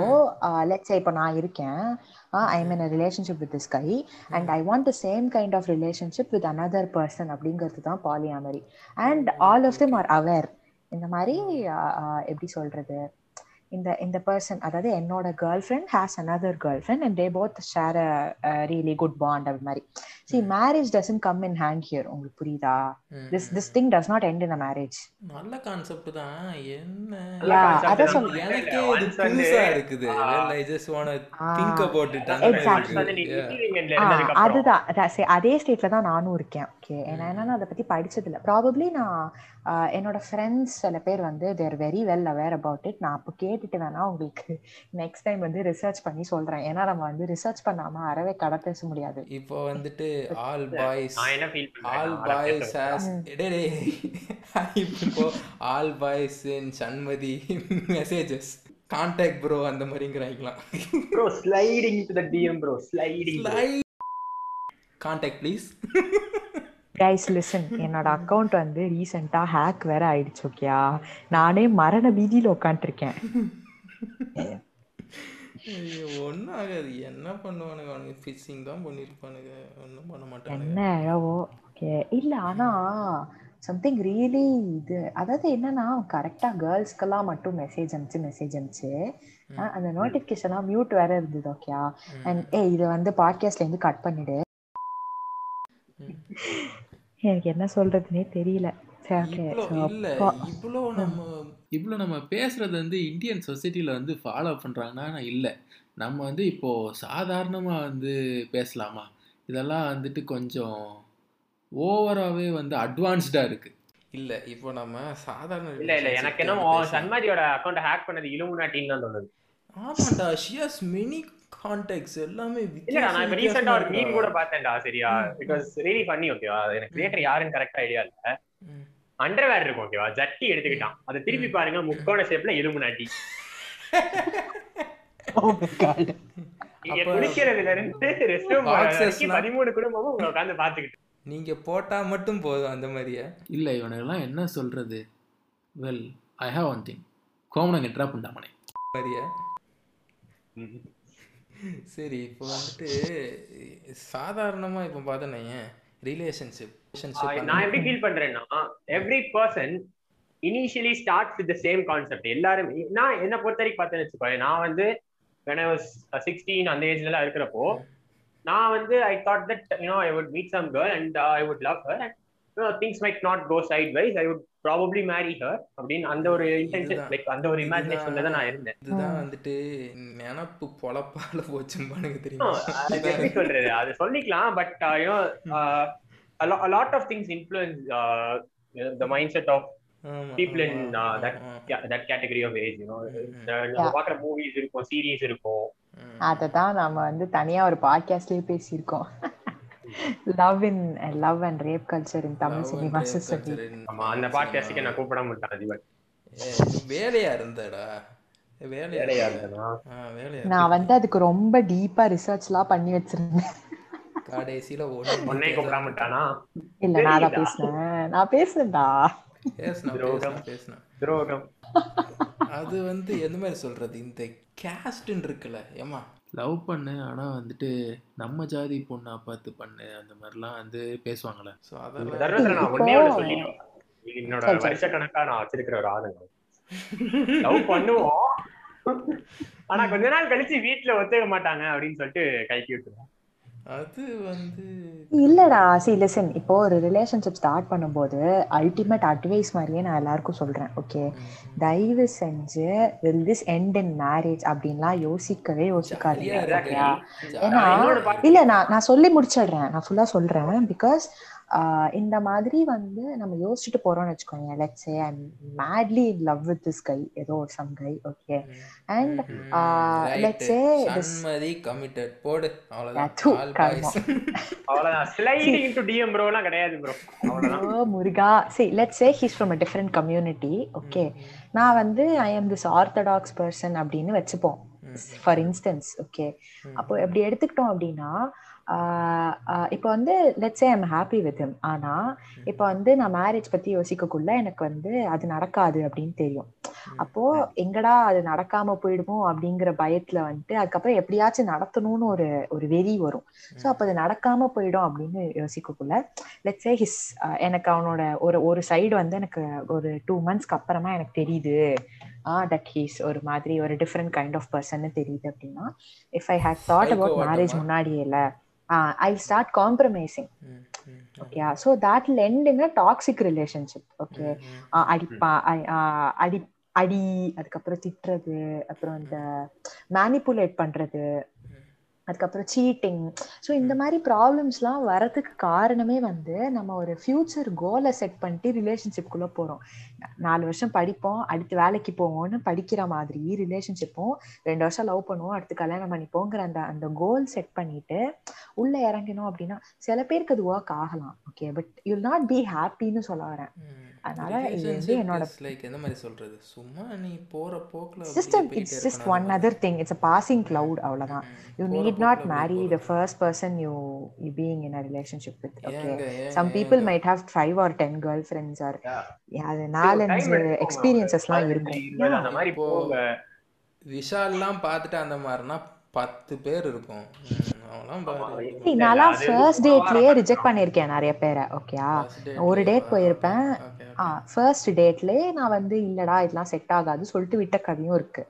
Speaker 2: லெட்ஸ் இப்போ நான் இருக்கேன் I mean relationship with this guy and I want the same kind of relationship with another person அப்படிங்கிறது தான் polyamory and all of them are aware இந்த மாதிரி எப்படி சொல்றது? இந்த இந்த பர்சன் அதாவது என்னோட girlfriend has another girlfriend and they both share a really good bond அப்படி மாதிரி. See marriage doesn't come in hand here உங்களுக்கு புரியுதா? This this thing does not end in a marriage
Speaker 4: நல்ல கான்செப்ட் தான். என்ன.
Speaker 1: இல்ல, இல்ல,
Speaker 4: எனக்கே இது புதுசா இருக்குது.
Speaker 1: ஆ,
Speaker 4: well i just want to
Speaker 2: ah,
Speaker 4: think about it. அந்த
Speaker 1: once
Speaker 4: மாதிரி
Speaker 2: exactly.
Speaker 1: வந்து நீ
Speaker 4: இருக்குது Yeah.
Speaker 1: receiving endல
Speaker 2: ஆ,
Speaker 1: இருந்ததுக்கு அப்புறம்,
Speaker 2: அதுதான். அதே ஸ்டேட்ல தான் நானும் இருக்கேன். ஓகே ஏன்னா என்னன்னா அதை பத்தி படிச்சது இல்ல ப்ராபப்ளி நான் என்னோட ஃப்ரெண்ட்ஸ் சில பேர் வந்து they're very well aware about it நான் அப்போ கேட்டுட்டு வேணா உங்களுக்கு நெக்ஸ்ட் டைம் வந்து ரிசர்ச் பண்ணி சொல்றேன். ஏன்னா நம்ம வந்து ரிசர்ச் பண்ணாம அறவே கடை பேச முடியாது.
Speaker 4: இப்போ வந்துட்டு ஆல் பாய்ஸ் ஆல் பாய்ஸ். ஹேஸ் டே <laughs> இப்போ all boys in Shanmathi messages contact bro அந்த
Speaker 1: Bro, sliding to the DM, bro, sliding, bro.
Speaker 4: Contact please
Speaker 2: guys listen என்னோட அக்கவுண்ட் வந்து ரீசெண்டா ஹேக் வேற ஆயிடுச்சு ஓகேயா நானே மரண பீதியில உட்காந்துருக்கேன் <laughs>
Speaker 4: ஒன்றும் ஆகாது. என்ன பண்ணுவானுங்க? அவனுங்க ஃபிஷிங் தான் பண்ணியிருப்பானுங்க ஒன்றும் பண்ண மாட்டானுங்க.
Speaker 2: என்ன அழவோ ஓகே. இல்ல ஆனா சம்திங் ரியலி இது. அதாவது என்னன்னா கரெக்டா கேர்ள்ஸ்க்கெல்லாம் மட்டும் மெசேஜ் அனுப்பிச்சு மெசேஜ் அனுப்பிச்சு அந்த நோட்டிபிகேஷன்லாம் மியூட் வேற இருந்தது ஓகே அண்ட் ஏ இதை வந்து பாட்காஸ்ட்ல இருந்து கட் பண்ணிடு. எனக்கு என்ன சொல்றதுனே தெரியல.
Speaker 4: இல்லை இவ்வளோ நம்ம
Speaker 3: இவ்வளோ நம்ம பேசுறது வந்து இந்தியன் சொசைட்டியில் வந்து ஃபாலோ பண்ணுறாங்கன்னா இல்லை நம்ம வந்து இப்போது சாதாரணமாக வந்து பேசலாமா இதெல்லாம் வந்துட்டு கொஞ்சம் ஓவராகவே வந்து அட்வான்ஸ்டாக இருக்குது
Speaker 4: இல்லை இப்போ நம்ம சாதாரண
Speaker 1: இல்ல இல்ல எனக்கு
Speaker 4: பேசலாம்.
Speaker 1: சன்மாதியோட அக்கௌண்ட் ஹேக் பண்ணது இலுமினாட்டின்னு தான் தோணுது
Speaker 4: ஆமாண்டா ஷி ஹஸ் மெனி கான்டெக்ட் எல்லாமே
Speaker 1: இல்லடா நான் இப்ப ரீசெண்டா ஒரு மீம் கூட. பார்த்தேன்டா சரியா. பிகாஸ் ரியலி பண்ணி ஓகேவா எனக்கு கிரியேட்டர் யாருன்னு கரெக்டா ஐடியா இல்ல
Speaker 4: ம்.
Speaker 1: அண்டர்வேர் இருக்கும் ஓகேவா ஜட்டி எடுத்துக்கிட்டான். அதை திருப்பி. பாருங்க முக்கோண ஷேப்ல எலும்பு நாட்டி.
Speaker 2: Oh
Speaker 1: குளிக்கிறதுல இருந்து ரெஸ்ட் ரூம். பதிமூணு குடும்பமும் உட்காந்து பாத்துக்கிட்டு
Speaker 4: நீங்க போட்டா மட்டும் போதும் அந்த மாதிரியே?
Speaker 3: இல்லை இவனுக்கெல்லாம் என்ன சொல்றது? Well I have one thing கோமனங்க ட்ரா பண்ணாமனே
Speaker 4: மாதிரியே? சரி இப்போ வந்துட்டு சாதாரணமா இப்போ பார்த்தேனே ரிலேஷன்ஷிப்
Speaker 1: நான் எப்படி ஃபீல் பண்றேன்னா every person initially start with same concept எல்லாரும் நான் என்ன பொறுத்த வரைக்கும் பார்த்தேன்னு வச்சுக்கோ நான் வந்து when I was சிக்ஸ்டீன் அந்த ஏஜ்ல எல்லாம் இருக்கிறப்போ நான் வந்து I thought that you know I would meet some girl and I would love her and things might not go sideways I would probably marry her அப்படின்னு அந்த ஒரு இன்டென்ஷன். லைக் அந்த ஒரு இமேஜினேஷன்ல தான் நான் இருந்தேன்.
Speaker 4: இதுதான் வந்துட்டு நினப்பு பொழப்பால போச்சும்பானுங்க தெரியுமா?
Speaker 1: எப்படி சொல்றது? அது சொல்லிக்கலாம் but you know lot of things influence the mindset of
Speaker 4: ஆமா,
Speaker 1: that-
Speaker 4: ஆமா.
Speaker 1: That category of age you know. நம்ம பாக்குற மூவிஸ் இருக்கும் சீரீஸ் இருக்கும்.
Speaker 2: அததான் நம்ம வந்து தனியா ஒரு பாட்காஸ்ட்லயே பேசியிருக்கோம். Love in love and rape culture in Tamil
Speaker 4: Love and
Speaker 2: cinema
Speaker 4: rape
Speaker 2: சொல்லி
Speaker 4: culture in
Speaker 1: ஆமா அந்த
Speaker 4: Tamil
Speaker 1: பாட்காஸ்டுக்கு. நான் கூப்பிட மாட்டேன் அதிபர்.
Speaker 4: வேலையா இருந்தடா. வேலையா
Speaker 1: வேலையா
Speaker 4: இருந்த.
Speaker 1: இருந்தனா?
Speaker 2: நான். வந்து அதுக்கு ரொம்ப டீப்பா ரிசர்ச் எல்லாம் பண்ணி வச்சிருந்தேன்.
Speaker 4: கடைசியில ஒண்ணு
Speaker 1: கூப்பிட மாட்டானா
Speaker 2: இல்ல நான் தான்? பேசினேன். நான் பேசுனேன்டா.
Speaker 4: பேசினா
Speaker 1: துரோகம்.
Speaker 4: பேசினா. பேசினா
Speaker 1: துரோகம்.
Speaker 4: அது வந்து எந்த மாதிரி சொல்றது? இந்த கேஸ்ட்ன்னு இருக்குல்ல ஏமா
Speaker 3: லவ் பண்ணு ஆனால் வந்துட்டு நம்ம ஜாதி பொண்ணா பார்த்து பண்ணு அந்த மாதிரிலாம் வந்து பேசுவாங்களே
Speaker 4: ஸோ அதெல்லாம்
Speaker 1: என்னோட. வருஷ கணக்கா நான் வச்சிருக்கிற ஒரு ஆதங்கம் லவ் பண்ணுவோம். ஆனா கொஞ்ச நாள் கழிச்சு வீட்டுல ஒத்துக்க மாட்டாங்க அப்படின்னு சொல்லிட்டு கைக்கி விட்டுருவோம்
Speaker 4: அது வந்து
Speaker 2: இல்லடா. சி லிசன் இப்போ ஒரு ரிலேஷன்ஷிப் ஸ்டார்ட் பண்ணும்போது அல்டிமேட் அட்வைஸ் மாதிரியே நான் எல்லாருக்கும் சொல்றேன். ஓகே தயவு செஞ்சு will this end in marriage அப்படின்லாம் யோசிக்கவே யோசிக்காதீங்க. ஏன்னா இல்ல நான் நான் சொல்லி முடிச்சிடுறேன். நான் ஃபுல்லா சொல்றேன். பிகாஸ் இந்த மாதிரி வந்து நம்ம யோசிச்சுட்டு போறோம்னு வச்சுக்கோங்க let's say I madly in love with this guy ஏதோ some guy okay and let's say this-
Speaker 4: Sanmathi committed போடு. அவ்வளவுதான்.
Speaker 1: ஸ்லைடிங் இன்டு டிஎம் ப்ரோ எல்லாம் கிடையாது ப்ரோ அவ்வளவுதான்.
Speaker 2: முருகா. See let's say he's from a different community okay. நான் வந்து I am this orthodox person அப்படின்னு வச்சுப்போம். For instance okay. அப்போ எப்படி எடுத்துக்கிட்டோம் அப்படின்னா இப்போ வந்து let's I am happy with him. ஆனா இப்போ வந்து நான் மேரேஜ் பத்தி யோசிக்கக்குள்ள எனக்கு வந்து அது நடக்காது அப்படின்னு தெரியும். அப்போ எங்கடா அது நடக்காம போயிடுமோ அப்படிங்கிற பயத்துல வந்துட்டு அதுக்கப்புறம் எப்படியாச்சும் நடத்தணும்னு ஒரு ஒரு வெறி வரும். ஸோ அப்போ அது நடக்காம போயிடும் அப்படின்னு யோசிக்கக்குள்ள லெட்ஸ் சே ஹிஸ் எனக்கு அவனோட ஒரு ஒரு சைடு வந்து எனக்கு ஒரு டூ மந்த்ஸ்க்கு அப்புறமா எனக்கு தெரியுது. ஆ தட் ஹீஸ் ஒரு மாதிரி ஒரு டிஃப்ரெண்ட் கைண்ட் ஆஃப் பர்சன் தெரியுது அப்படின்னா if I had thought about marriage? முன்னாடியே இல்ல I start compromising
Speaker 4: hmm, hmm,
Speaker 2: okay so that lend in a toxic relationship okay. அடிப்பா அடி அடி அதுக்கப்புறம் திட்டுறது அப்புறம் இந்த மேனிப்புலேட் பண்றது அதுக்கப்புறம் சீட்டிங் ஸோ இந்த மாதிரி ப்ராப்ளம்ஸ்லாம் வரதுக்கு காரணமே வந்து நம்ம ஒரு ஃபியூச்சர் கோலை செட் பண்ணிட்டு ரிலேஷன்ஷிப்குள்ளே போகிறோம் நாலு வருஷம் படிப்போம் அடுத்து வேலைக்கு போவோம்னு படிக்கிற மாதிரி ரிலேஷன்ஷிப்பும் ரெண்டு வருஷம் லவ் பண்ணுவோம் அடுத்து கல்யாணம் பண்ணிப்போங்கிற அந்த அந்த கோல் செட் பண்ணிட்டு உள்ள இறங்கணும் அப்படின்னா சில பேருக்கு அது ஒர்க் ஆகலாம் okay but you'll not be ஹாப்பின்னு சொல்ல வரேன். அதனால இது வந்து என்னோட
Speaker 4: like எந்த மாதிரி சொல்றது? சும்மா நீ போற போக்குல
Speaker 2: ஜஸ்ட்
Speaker 4: அப்படியே
Speaker 2: இட்ஸ்
Speaker 4: போயிட்டே
Speaker 2: ஜஸ்ட்
Speaker 4: இருக்கணும்.
Speaker 2: One other thing it's a passing cloud அவ்வளவுதான். யூ நீட் நாட்
Speaker 4: போக்குல
Speaker 2: மேரி
Speaker 4: அப்படியே
Speaker 2: the first person you you being in a relationship with okay
Speaker 4: ஏங்க, ஏங்க,
Speaker 2: சம் பீப்புள்
Speaker 4: ஏங்க.
Speaker 2: Might have five or ten girlfriends or
Speaker 1: Yeah.
Speaker 2: அது நாலஞ்சு. எக்ஸ்பீரியன்சஸ்லாம் இருக்கும்
Speaker 1: அந்த மாதிரி போங்க
Speaker 4: விஷால்லாம் பார்த்துட்டு அந்த மாதிரினா பத்து பேர் இருக்கும்
Speaker 2: நான்லாம் ஃபர்ஸ்ட் டேட்லயே ரிஜெக்ட் பண்ணியிருக்கேன் நிறைய பேரை ஓகேயா
Speaker 4: First date
Speaker 2: ஒரு? டேட் போயிருப்பேன்
Speaker 4: Okay, okay.
Speaker 2: ஃபர்ஸ்ட் டேட்லயே நான் வந்து இல்லடா இதெல்லாம் செட் ஆகாது சொல்லிட்டு விட்ட கதையும் இருக்கு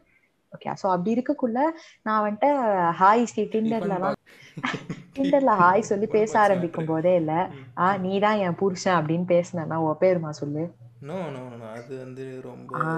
Speaker 2: ஓகே ஸோ அப்படி இருக்கக்குள்ள நான் வந்துட்டு ஹாய் ஸ்ரீ டிண்டர்லலாம் டிண்டர்ல ஹாய் சொல்லி பேச ஆரம்பிக்கும் போதே இல்ல. ஆ நீ தான் என் புருஷன் அப்படின்னு பேசினேன்னா உன் பேருமா சொல்லு.
Speaker 4: நோ நோ நோ அது வந்து ரொம்ப
Speaker 2: ஆ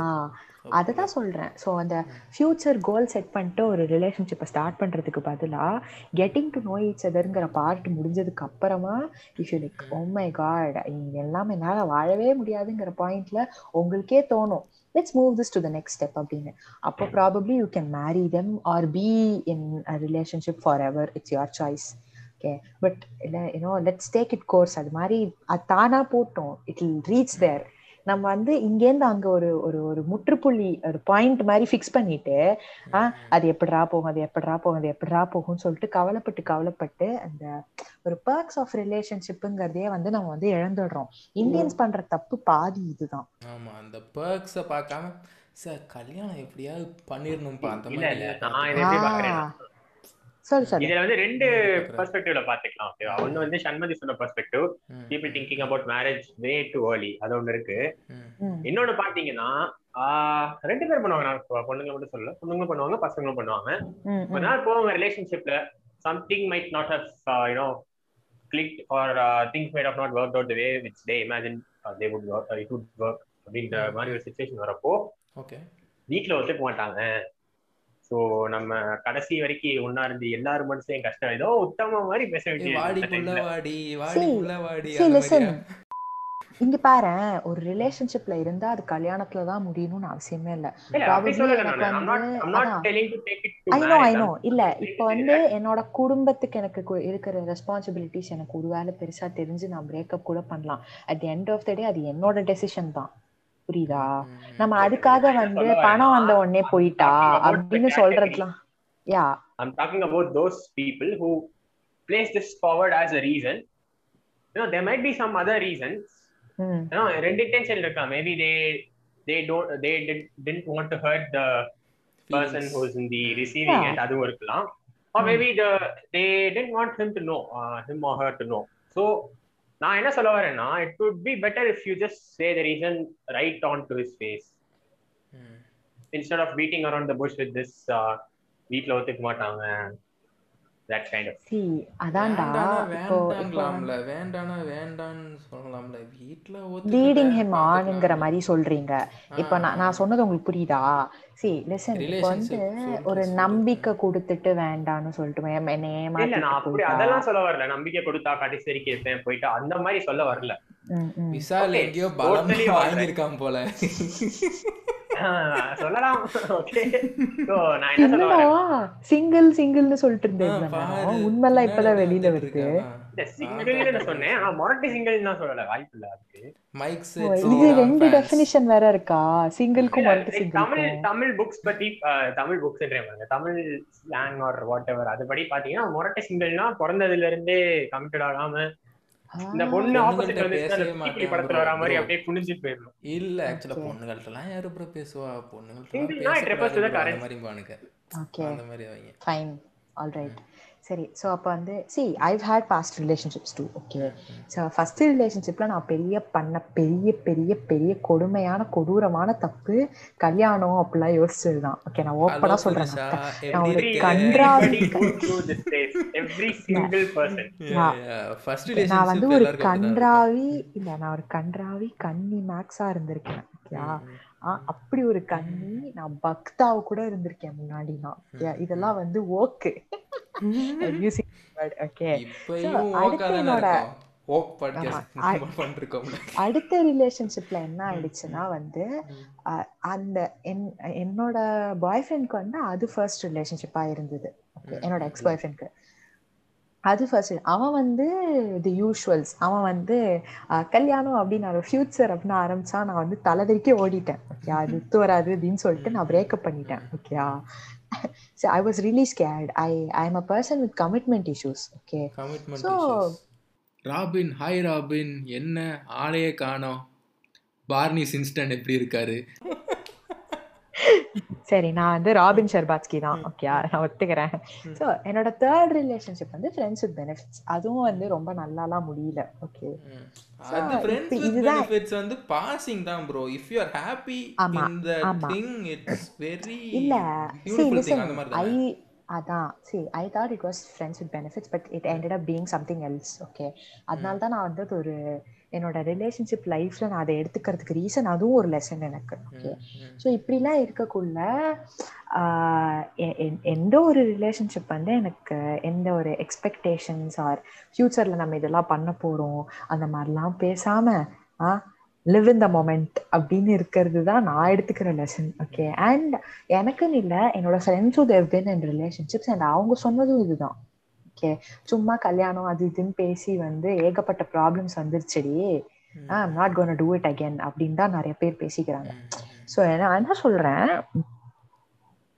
Speaker 2: அதை தான் சொல்கிறேன் ஸோ அந்த ஃப்யூச்சர் கோல் செட் பண்ணிட்டு ஒரு ரிலேஷன்ஷிப்பை ஸ்டார்ட் பண்ணுறதுக்கு பதிலாக கெட்டிங் டு நோ ஈச் அதர்ங்கிற பார்ட் முடிஞ்சதுக்கு அப்புறமா if you like oh my God எல்லாம் என்னால் வாழவே முடியாதுங்கிற பாயிண்ட்ல உங்களுக்கே தோணும். Let's move this to the next step அப்படின்னு. அப்போ probably you can marry them or be in a relationship forever it's your choice okay but இல்லை you know let's take it course அது மாதிரி அது தானா போட்டோம். இட் வில் ரீச் தேர் நம்ம வந்து இங்கேருந்து அங்க ஒரு ஒரு ஒரு முற்றுப்புள்ளி ஒரு பாயிண்ட் மாதிரி ஃபிக்ஸ் பண்ணிட்டு ஆ அது எப்படிரா போகும் அது எப்படிரா போகும் அது எப்படிரா போகும்னு சொல்லிட்டு கவலைப்பட்டு கவலைப்பட்டு அந்த ஒரு பர்க்ஸ் ஆஃப் ரிலேஷன்ஷிப்புங்கிறதையே வந்து நம்ம வந்து இழந்துடுறோம். இந்தியன்ஸ் பண்ற தப்பு பாதி இதுதான்.
Speaker 4: ஆமா அந்த பர்க்ஸை பார்க்காம சார் கல்யாணம் எப்படியாவது பண்ணிடணும்ப்பா அந்த மாதிரி
Speaker 1: இதுல வந்து ரெண்டு. பெர்ஸ்பெக்டிவ்ல பாத்துக்கலாம் ஓகேவா ஒண்ணு வந்து சண்மதி சொன்ன perspective people thinking about marriage way too early அது ஒண்ணு இருக்கு. இன்னொன்னு பாத்தீங்கன்னா ரெண்டு பேர் பண்ணுவாங்க நான் பொண்ணுங்க மட்டும் சொல்லல பொண்ணுங்களும் பண்ணுவாங்க பசங்களும் பண்ணுவாங்க.
Speaker 2: ம்.
Speaker 1: நாள் போவாங்க ரிலேஷன்ஷிப்ல something might not have you know click or things might of not work out way which they imagine they would work it would work அப்படின்ற மாதிரி ஒரு சுச்சுவேஷன் வரப்போ
Speaker 4: ஓகே
Speaker 1: வீட்டுல ஒத்துக்க மாட்டாங்க. சோ நம்ம கடைசி வரைக்கும் ஒன்னா இருந்து எல்லாரும் மனசுலயும் கஷ்டம். ஏதோ உத்தம மாதிரி பேச வேண்டிய
Speaker 2: இங்க பாரு ஒரு ரிலேஷன்ஷிப்ல இருந்தா அது கல்யாணத்துல தான் முடியணும்னு அவசியமே இல்ல.
Speaker 1: இல்ல அப்படி
Speaker 2: Probably
Speaker 1: சொல்லல
Speaker 2: எனக்கு
Speaker 1: நானு. I'm not-
Speaker 2: வந்து-
Speaker 1: I'm not
Speaker 2: அதான்.
Speaker 1: telling to take it to
Speaker 2: I know I
Speaker 1: marriage.
Speaker 2: No
Speaker 1: I'm
Speaker 2: இல்ல இப்போ வந்து என்னோட குடும்பத்துக்கு எனக்கு இருக்கிற ரெஸ்பான்சிபிலிட்டிஸ் எனக்கு ஒருவேளை பெருசா தெரிஞ்சு நான் பிரேக்கப் கூட பண்ணலாம். At the end of the day அது என்னோட டெசிஷன் தான். புரியுதா நம்ம அதுக்காக வந்து பணம் வந்த உடனே போயிட்டா அப்படின்னு. சொல்றதுலாம் யா
Speaker 1: I'm talking about those people who place this forward as a reason. You know, there might be some other reasons.
Speaker 2: ம்
Speaker 1: You know, ரெண்டு intention இருக்கலாம். Maybe they they don't they did, didn't want to hurt the person
Speaker 4: Feelings.
Speaker 1: who's in the receiving
Speaker 2: Yeah.
Speaker 1: end. அதுவும் இருக்கலாம். Or
Speaker 2: Hmm.
Speaker 1: maybe the they didn't want him to know, uh, him or her to know. So நான் என்ன சொல்ல வரேன்னா be better if you just say the reason right on to his face
Speaker 4: ம்.
Speaker 1: instead of beating around the bush with this uh, வீட்ல ஒத்துக்க மாட்டாங்க that kind of
Speaker 2: C அதான்டா இப்போ
Speaker 4: வேண்டானா வேண்டான்னு சொல்லலாம்ல வீட்ல
Speaker 2: லீடிங் ஹிம் ஆன்ங்கிற. மாதிரி சொல்றீங்க இப்போ நான் நான் சொன்னது உங்களுக்கு புரியுதா சி லிசன் இப்போ வந்து ஒரு. நம்பிக்கை கொடுத்துட்டு வேண்டான்னு சொல்லிட்டு என்னை ஏமாத்திட்டு
Speaker 1: நான் அப்படி. அதெல்லாம் சொல்ல வரல நம்பிக்கை கொடுத்தா கடைசி வரைக்கும் இருப்பேன் போயிட்டு அந்த மாதிரி சொல்ல வரல.
Speaker 4: விசால் எங்கேயோ பலமா. வாங்கியிருக்கான் போல
Speaker 1: சொல்லலாம். ஓகே
Speaker 2: சிங்கிள் சிங்கிள்னு சொல்லிட்டு இருந்தேன். உண்மைலாம் இப்பதான் வெளியில வருது இது ரெண்டு டெஃபினிஷன் வேற இருக்கா? சிங்கிள்க்கும்
Speaker 1: தமிழ் தமிழ் புக்ஸ் பத்தி Tamil books Tamil slang or whatever அதுபடி பாத்தீங்கன்னா மொரட்டை சிங்கிள்னா பிறந்ததுல இருந்தே கமிட்டட் ஆகாம இந்த பொண்ணு ஆப்போசிட் வந்து
Speaker 4: பேசவே
Speaker 1: படத்துல வரா மாதிரி. அப்படியே குனிஞ்சு போயிடணும்
Speaker 4: இல்ல ஆக்சுவலா
Speaker 2: Okay.
Speaker 4: பொண்ணுங்கள்ட்டலாம் யாரு ப்ரோ பேசுவா?
Speaker 1: the
Speaker 4: அந்த
Speaker 1: current-
Speaker 4: மாதிரி பானுங்க.
Speaker 2: ஓகே
Speaker 4: அந்த மாதிரி அவங்க
Speaker 2: ஃபைன் ஆல் ரைட் சரி ஸோ அப்போ வந்து see I've had past relationships two okay so first ரிலேஷன்ஷிப்பில் நான் பெரிய பண்ண பெரிய பெரிய பெரிய கொடுமையான கொடூரமான தப்பு கல்யாணம் அப்படிலாம் யோசிச்சது தான் ஓகே நான் ஓப்பனாக சொல்கிறேன் நான். ஒரு கன்றாவி- நான் வந்து ஒரு கன்றாவி இல்ல நான் ஒரு கன்றாவி கன்னி மேக்ஸா இருந்திருக்கேன். ஓகேயா ஆ, அப்படி ஒரு கன்னி நான் பக்தாவ கூட இருந்திருக்கேன் முன்னாடி நான். இதெல்லாம் வந்து ஓக்கு. ஓகே
Speaker 4: ஓக்காதானே
Speaker 2: என்னோட- அடுத்த ரிலேஷன்ஷிப்ல என்ன ஆயிடுச்சுன்னா வந்து அந்த என் என்னோட பாய் ஃப்ரெண்ட்க்கு வந்து அது ஃபர்ஸ்ட் ரிலேஷன்ஷிப்பா இருந்தது. ஓகே என்னோட எக்ஸ் பாய் ஃப்ரெண்ட்க்கு அது ஃபர்ஸ்ட் அவன் வந்து தி யூஷுவல்ஸ் அவன் வந்து கல்யாணம் அப்படின்னு ஒரு ஃபியூச்சர் அப்படின்னு ஆரம்பிச்சா நான் வந்து தலைதறிக்கே ஓடிட்டேன். ஓகே அது ஒத்து வராது அப்படின்னு சொல்லிட்டு நான் பிரேக்கப் பண்ணிட்டேன். ஓகேயா so I was really scared I I am a person with commitment issues okay.
Speaker 4: Issues
Speaker 3: Robin hi Robin என்ன? ஆளையே காணோம். பார்னி சின்ஸ்டன் எப்படி இருக்காரு?
Speaker 2: சரி நான் வந்து ராபின் ஷர்பாத்ஸ்கி தான். ஓகே நான் ஒத்துக்கிறேன். ஸோ என்னோட தேர்ட் ரிலேஷன்ஷிப் வந்து ஃப்ரெண்ட்ஸ் வித் பெனிஃபிட்ஸ் அதுவும் வந்து ரொம்ப நல்லாலாம் முடியல. ஓகே
Speaker 4: அது ஃப்ரெண்ட்ஸ் வித் பெனிஃபிட்ஸ் வந்து பாசிங் தான் bro if you are happy in the. Thing it's very
Speaker 2: இல்ல.
Speaker 4: அந்த மாதிரி
Speaker 2: ஐ
Speaker 4: தானே
Speaker 2: அதான். See I thought it was friends with benefits but it ended up being something else. Okay அதனால தான் நான் வந்து ஒரு என்னோட ரிலேஷன்ஷிப் லைஃப்ல நான் அதை எடுத்துக்கிறதுக்கு ரீசன் அதுவும் ஒரு லெசன் எனக்கு. ஓகே ஸோ இப்படிலாம் இருக்கக்குள்ள எந்த ஒரு ரிலேஷன்ஷிப் வந்து எனக்கு எந்த ஒரு எக்ஸ்பெக்டேஷன்ஸ் ஆர் ஃப்யூச்சர்ல நம்ம இதெல்லாம் பண்ண போறோம் அந்த மாதிரிலாம் பேசாம ஆ லிவ் இன் த மொமெண்ட் அப்படின்னு இருக்கிறது தான் நான் எடுத்துக்கிற லெசன் ஓகே அண்ட் எனக்குன்னு இல்லை என்னோட ஃப்ரெண்ட்ஸும் they've been and relationships and அவங்க சொன்னதும் இதுதான். ஓகே சும்மா கல்யாணம் அது இதுன்னு பேசி வந்து ஏகப்பட்ட problems வந்துருச்சுடி. I'm not gonna do it again அப்படின்னு தான் நிறைய பேர் பேசிக்கிறாங்க. ஸோ நான் என்ன சொல்றேன்?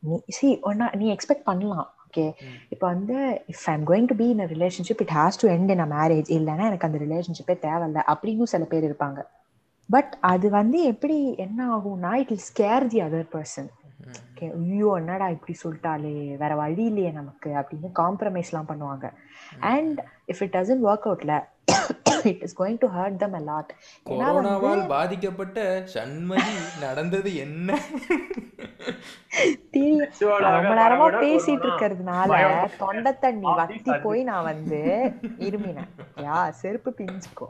Speaker 2: நீ சி ஒன்னா நீ எக்ஸ்பெக்ட் பண்ணலாம் ஓகே இப்போ வந்து if I'm going to be in relationship it has to end in a marriage இல்லைன்னா எனக்கு அந்த ரிலேஷன்ஷிப்பே தேவையில்ல அப்படின்னு சில பேர் இருப்பாங்க. பட் அது வந்து எப்படி என்ன ஆகும்னா it'll scare the other person okay ஐயோ என்னடா இப்படி சொல்லிட்டாலே வேற வழி இல்லையே நமக்கு அப்படின்னு காம்ப்ரமைஸ்லாம் பண்ணுவாங்க. And if it doesn't work அவுட்ல it is going to hurt them a lot ஏன்னா வந்து
Speaker 4: கொரோனாவால் பாதிக்கப்பட்ட சண்மதி நடந்தது என்ன?
Speaker 2: ரொம்ப நேரமா பேசிட்டு இருக்கிறதுனால. தொண்டை தண்ணி வத்தி. போய் நான் வந்து இருமினேன். யா செருப்பு பிஞ்சுக்கோ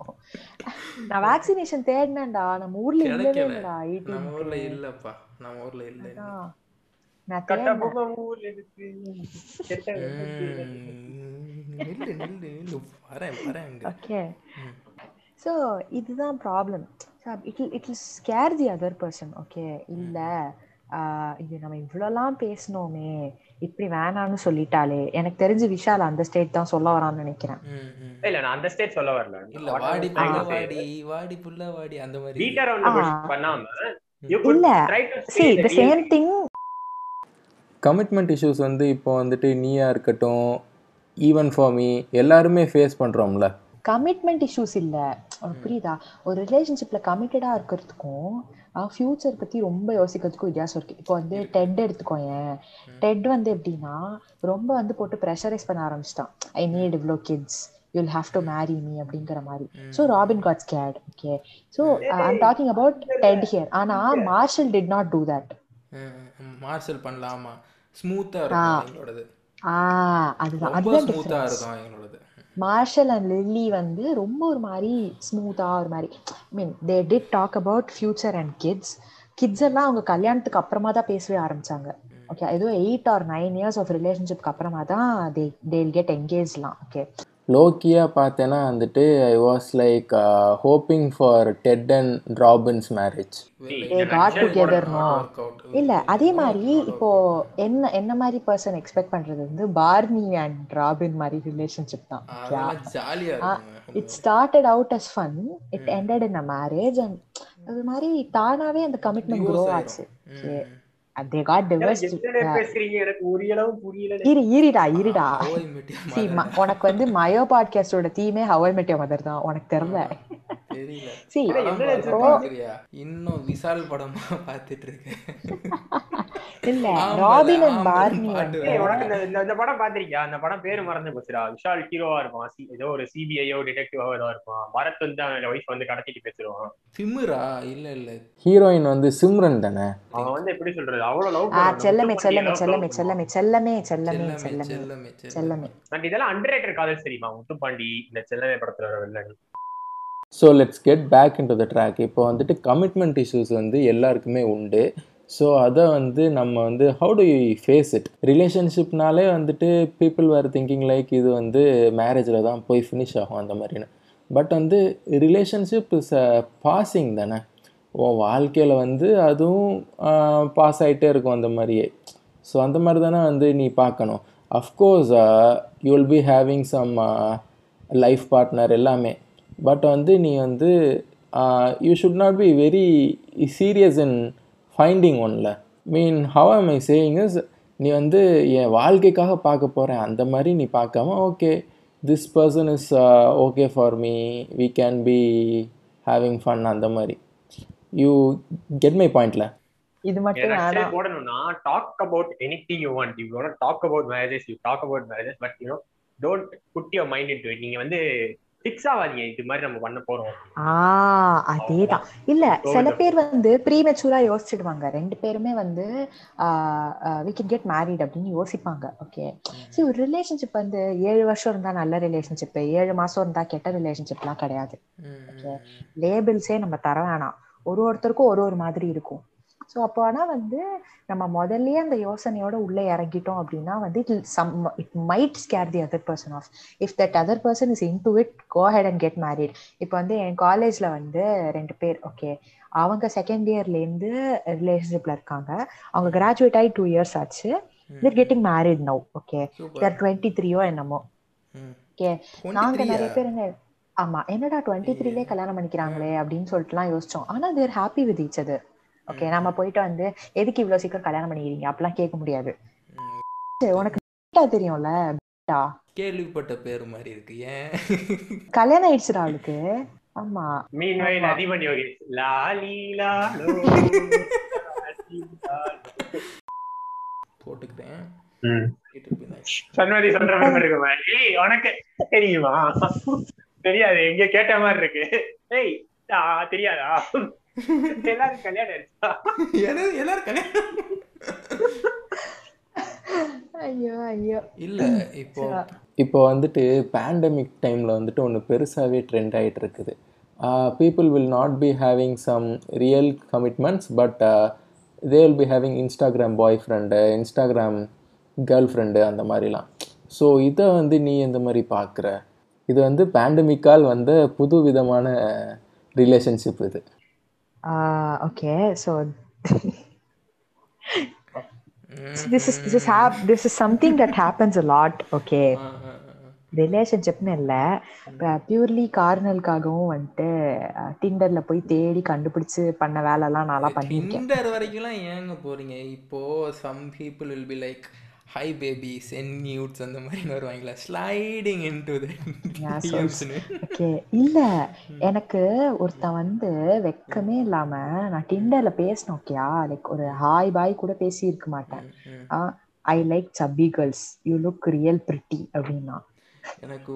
Speaker 2: நான் வேக்சினேஷன் தேடினேன்டா. நம்ம ஊர்ல இல்லவே இல்லடா
Speaker 4: நம்ம ஊர்ல இல்லப்பா. நம்ம ஊர்ல இல்ல
Speaker 2: ஸோ இதுதான் problem it it'll scare the other person okay இல்ல ஆஹ் இது நம்ம இவ்வளோலாம் பேசினோமே இப்படி வேணாம்னு சொல்லிட்டாலே எனக்கு தெரிஞ்சு விஷால் அந்த ஸ்டேட் தான் சொல்ல வரான்னு நினைக்கிறேன்.
Speaker 1: இல்ல நான் அந்த ஸ்டேட் சொல்ல வரல.
Speaker 4: இல்ல வாடி புள்ள வாடி வாடி புள்ள வாடி அந்த மாதிரி.
Speaker 2: இல்ல. See the
Speaker 1: real
Speaker 2: same thing
Speaker 3: commitment issues வந்து இப்போ வந்துட்டு நீயா இருக்கட்டும் ஈவன் ஃபார் மீ எல்லாருமே ஃபேஸ் பண்ணுறோம்ல
Speaker 2: கமிட்மெண்ட் இஷ்யூஸ் இல்ல. புரியுதா? ஒரு ரிலேஷன்ஷிப்ல கமிட்டடா இருக்கிறதுக்கும் ஃபியூச்சர் பத்தி ரொம்ப யோசிக்கிறதுக்கும் வித்தியாசம் இருக்கு. இப்போ வந்து டெட் எடுத்துக்கோயேன். டெட் வந்து எப்படின்னா ரொம்ப வந்து போட்டு ப்ரெஷரைஸ் பண்ண ஆரம்பிச்சிட்டான். ஐ நீட் இவ்வளோ kids you'll have to marry me அப்படிங்கிற மாதிரி. So Robin got scared okay so I'm talking about Ted here ஆனா Marshall did not do that
Speaker 4: Marshall பண்ணலாமா ஸ்மூத்தா இருக்கும் எங்களோடது.
Speaker 2: ஆ அதுதான். அதுதான்
Speaker 4: ஸ்மூத்தா இருக்கும் எங்களோடது.
Speaker 2: மார்ஷல் அண்ட் லில்லி வந்து ரொம்ப ஒரு மாதிரி ஸ்மூத்தா ஒரு மாதிரி I mean they did talk about future and kids kids எல்லாம் அவங்க கல்யாணத்துக்கு அப்புறமா தான் பேசவே ஆரம்பிச்சாங்க. ஓகே ஏதோ eight or nine years of ரிலேஷன்ஷிப்க்கு அப்புறமா தான் தே தேல் கெட் என்கேஜ்லாம் ஓகே
Speaker 3: லோக்கியாக பார்த்தேன்னா வந்துட்டு I was like hoping for Ted and Robin's marriage
Speaker 2: இல்ல அதே மாதிரி இப்போ என்ன என்ன மாதிரி பர்சன் எக்ஸ்பெக்ட் பண்றது வந்து பார்னி அண்ட் ராபின் மாதிரி ரிலேஷன்ஷிப் தான். It started out as fun it ended in a marriage and அது மாதிரி தானாவே அந்த கமிட்மெண்ட் க்ரோ ஆச்சு. ஓகே தே காட் இரு இருடா இருடா. உனக்கு வந்து மயோ பாட்காஸ்டோட தீமே how I met your mother தான் உனக்கு தெரியல
Speaker 4: தெரியல. இன்னும் விசால் படமா <laughs> பார்த்துட்டு இருக்கேன். <laughs>
Speaker 2: இல்ல ராபின்
Speaker 1: இந்த- படம் பாத்திருக்கியா அந்த படம் பேரு மறந்து போச்சுடா. விஷால் ஹீரோவா இருப்பான். ஏதோ ஒரு சிபிஐயோ டிடெக்டிவோ ஏதோ இருப்பான். பரத் வந்து அவன் ஒய்ஃப் வந்து கடத்திட்டு பேசுவான்
Speaker 4: திமிரா இல்ல இல்ல.
Speaker 3: ஹீரோயின் வந்து சிம்ரன் தானே?
Speaker 1: அவன் வந்து எப்படி சொல்றது? அவ்வளவு லவ்
Speaker 2: ஆ செல்லமே செல்லமே செல்லமே செல்லமே செல்லமே செல்லமே
Speaker 4: செல்லமே
Speaker 2: செல்லமே
Speaker 1: இதெல்லாம் அண்டர் காதல் தெரியுமா முத்துப்பாண்டி இந்த செல்லமே படத்துல வர villain
Speaker 3: so let's get back into the track இப்போ வந்துட்டு கமிட்மெண்ட் இஷ்யூஸ் வந்து எல்லாருக்குமே உண்டு. ஸோ அதை வந்து நம்ம வந்து how do you face it ரிலேஷன்ஷிப்னாலே வந்துட்டு பீப்புள் வேர் திங்கிங் லைக் இது வந்து மேரேஜில் தான் போய் ஃபினிஷ் ஆகும் அந்த மாதிரின்னு. பட் வந்து ரிலேஷன்ஷிப் இஸ் அ பாசிங் தானே? உன் வாழ்க்கையில் வந்து அதுவும் பாஸ் ஆகிட்டே இருக்கும் அந்த மாதிரியே. ஸோ அந்த மாதிரி தானே வந்து நீ பார்க்கணும். Of course you will be having some life partner எல்லாமே. பட் வந்து நீ வந்து you should not be very serious in finding ஒன்ல mean how am I saying is நீ வந்து என் வாழ்க்கைக்காக பார்க்க போகிறேன் அந்த மாதிரி நீ பார்க்காம okay this person is okay for me we can be having fun அந்த மாதிரி. யூ கெட் மை பாயிண்ட்ல
Speaker 2: இது மட்டும்
Speaker 1: போடணும்னா talk about anything you want you talk about marriages you talk about marriages but you know don't put your mind into it நீங்க வந்து fix ஆகாதீங்க இது மாதிரி நம்ம பண்ண போறோம்.
Speaker 2: ஆஹ் அதேதான். இல்ல சில. பேர் வந்து ப்ரீமெச்சூரா யோசிச்சிடுவாங்க. ரெண்டு பேருமே வந்து வி கேன் கெட் மேரிட் அப்படின்னு யோசிப்பாங்க. ஓகே சரி ஒரு ரிலேஷன்ஷிப் வந்து ஏழு வருஷம் இருந்தா நல்ல ரிலேஷன்ஷிப் ஏழு மாசம் இருந்தா கெட்ட ரிலேஷன்ஷிப்லாம் கிடையாது. லேபிள்ஸே நம்ம தர வேணாம். ஒரு ஒருத்தருக்கும் ஒரு ஒரு மாதிரி இருக்கும். ஸோ அப்போ ஆனா வந்து நம்ம முதல்லயே அந்த யோசனையோட உள்ள இறங்கிட்டோம் அப்படின்னா வந்து it some it might scare the other person of if that other person is into it go ahead and get married இப்போ வந்து என் காலேஜ்ல வந்து ரெண்டு பேர் ஓகே அவங்க செகண்ட் இயர்ல இருந்து ரிலேஷன்ஷிப்ல இருக்காங்க. அவங்க கிராஜுவேட் ஆகி டூ இயர்ஸ் ஆச்சு. They're getting married now okay. They're twenty த்ரீயோ என்னமோ. ஓகே நாங்க
Speaker 4: 23
Speaker 2: நிறைய? பேர் என்ன ஆமா என்னடா டுவெண்ட்டி த்ரீலே கல்யாணம் பண்ணிக்கிறாங்களே அப்படின்னு சொல்லிட்டுலாம் யோசிச்சோம். ஆனா they're happy with each other okay நம்ம போயிட்டு வந்து எதுக்கு இவ்வளவு சீக்கிரம் கல்யாணம் பண்ணிக்கிறீங்க? அப்படிலாம் கேட்க முடியாது. உனக்கு தெரியும்ல.
Speaker 4: கேள்விப்பட்ட பேர் மாதிரி இருக்கு ஏன்?
Speaker 2: கல்யாணம் ஆயிடுச்சுடா அவளுக்கு. ஆமா.
Speaker 1: மீன் வயல். அதிபன் யோகி லாலி லாலோ லாலி லாலோ.
Speaker 4: போட்டுக்கிறேன்.
Speaker 1: சண்மதி சொல்ற மாதிரி ஏய் உனக்கு தெரியுமா? தெரியாது எங்க கேட்ட மாதிரி இருக்கு. ஏய் தெரியாதா? எல்லாரும் கல்யாணம்
Speaker 4: எல்லாரும் கல்யாணம்
Speaker 2: ஐயோ ஐயோ.
Speaker 4: இல்ல இப்போ.
Speaker 3: இப்போ வந்துட்டு பேண்டமிக் டைமில் வந்துட்டு ஒன்று பெருசாகவே ட்ரெண்ட் ஆகிட்டு இருக்குது people will not be having some real commitments but they will be having Instagram boyfriend Instagram girlfriend அந்த மாதிரிலாம். ஸோ இதை வந்து நீ எந்த மாதிரி பார்க்குற இது வந்து பேண்டமிக்கால் வந்த புது விதமான ரிலேஷன்ஷிப் இது.
Speaker 2: Okay so this is this is hap- this is something that happens a lot okay. ரிலேஷன்ஷிப்னு இல்லை. பியூர்லி கார்னலுக்காகவும் வந்துட்டு டிண்டர்ல போய் தேடி கண்டுபிடிச்சு பண்ண வேலைலாம் நான்லாம் பண்ணியிருக்கேன்
Speaker 4: டிண்டர் வரைக்கும்லாம் ஏங்க போறீங்க? இப்போ some people will be like hi baby send nudes அந்த மாதிரி வருவாங்களா ஸ்லைடிங் இன் டு
Speaker 2: இல்ல எனக்கு ஒருத்தன் வந்து வெக்கமே இல்லாம நான் டிண்டர்ல பேசினேன் ஓகேயா? லைக் ஒரு ஹாய் பாய் கூட பேசி இருக்க மாட்டேன் I like chubby girls you look real pretty அப்படின்னா.
Speaker 4: எனக்கு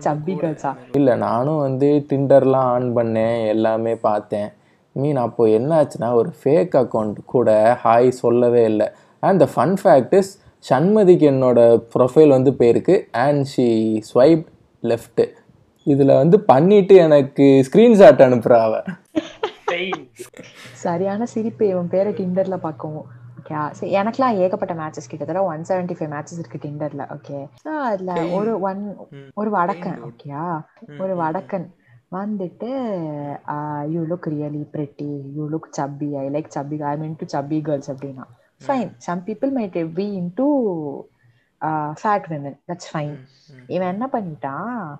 Speaker 2: chubby
Speaker 4: கூட
Speaker 2: girls-ஆ?
Speaker 4: எனக்கு-
Speaker 3: இல்லை நானும் வந்து டிண்டர்லாம் ஆன் பண்ணேன். எல்லாமே பார்த்தேன். மீன் அப்போ என்ன ஆச்சுன்னா ஒரு ஃபேக் அக்கௌண்ட் கூட ஹாய் சொல்லவே இல்லை. And the fun fact is சண்மதிக்கு என்னோட ப்ரொஃபைல் வந்து போயிருக்கு அண்ட் ஷீ ஸ்வைப் லெஃப்ட்டு இதில் வந்து பண்ணிட்டு எனக்கு ஸ்க்ரீன்ஷாட் அனுப்புகிறா அவ.
Speaker 2: சரியான சிரிப்பு இவன் பேரை டிண்டர்ல பார்க்கவும். ஓகே சரி எனக்குலாம் ஏகப்பட்ட மேட்சஸ் கிட்டத்தட்ட ஒன் செவன்டி ஃபைவ் மேட்சஸ் இருக்கு டிண்டர்ல ஓகே அதுல ஒரு ஒன் ஒரு வடக்கன் ஓகேயா ஒரு வடக்கன் வந்துட்டு you look really pretty you look chubby I like chubby I mean to chubby girls அப்படின்னா. Fine some people might be into fat women that's fine இவன் என்ன பண்ணிட்டான்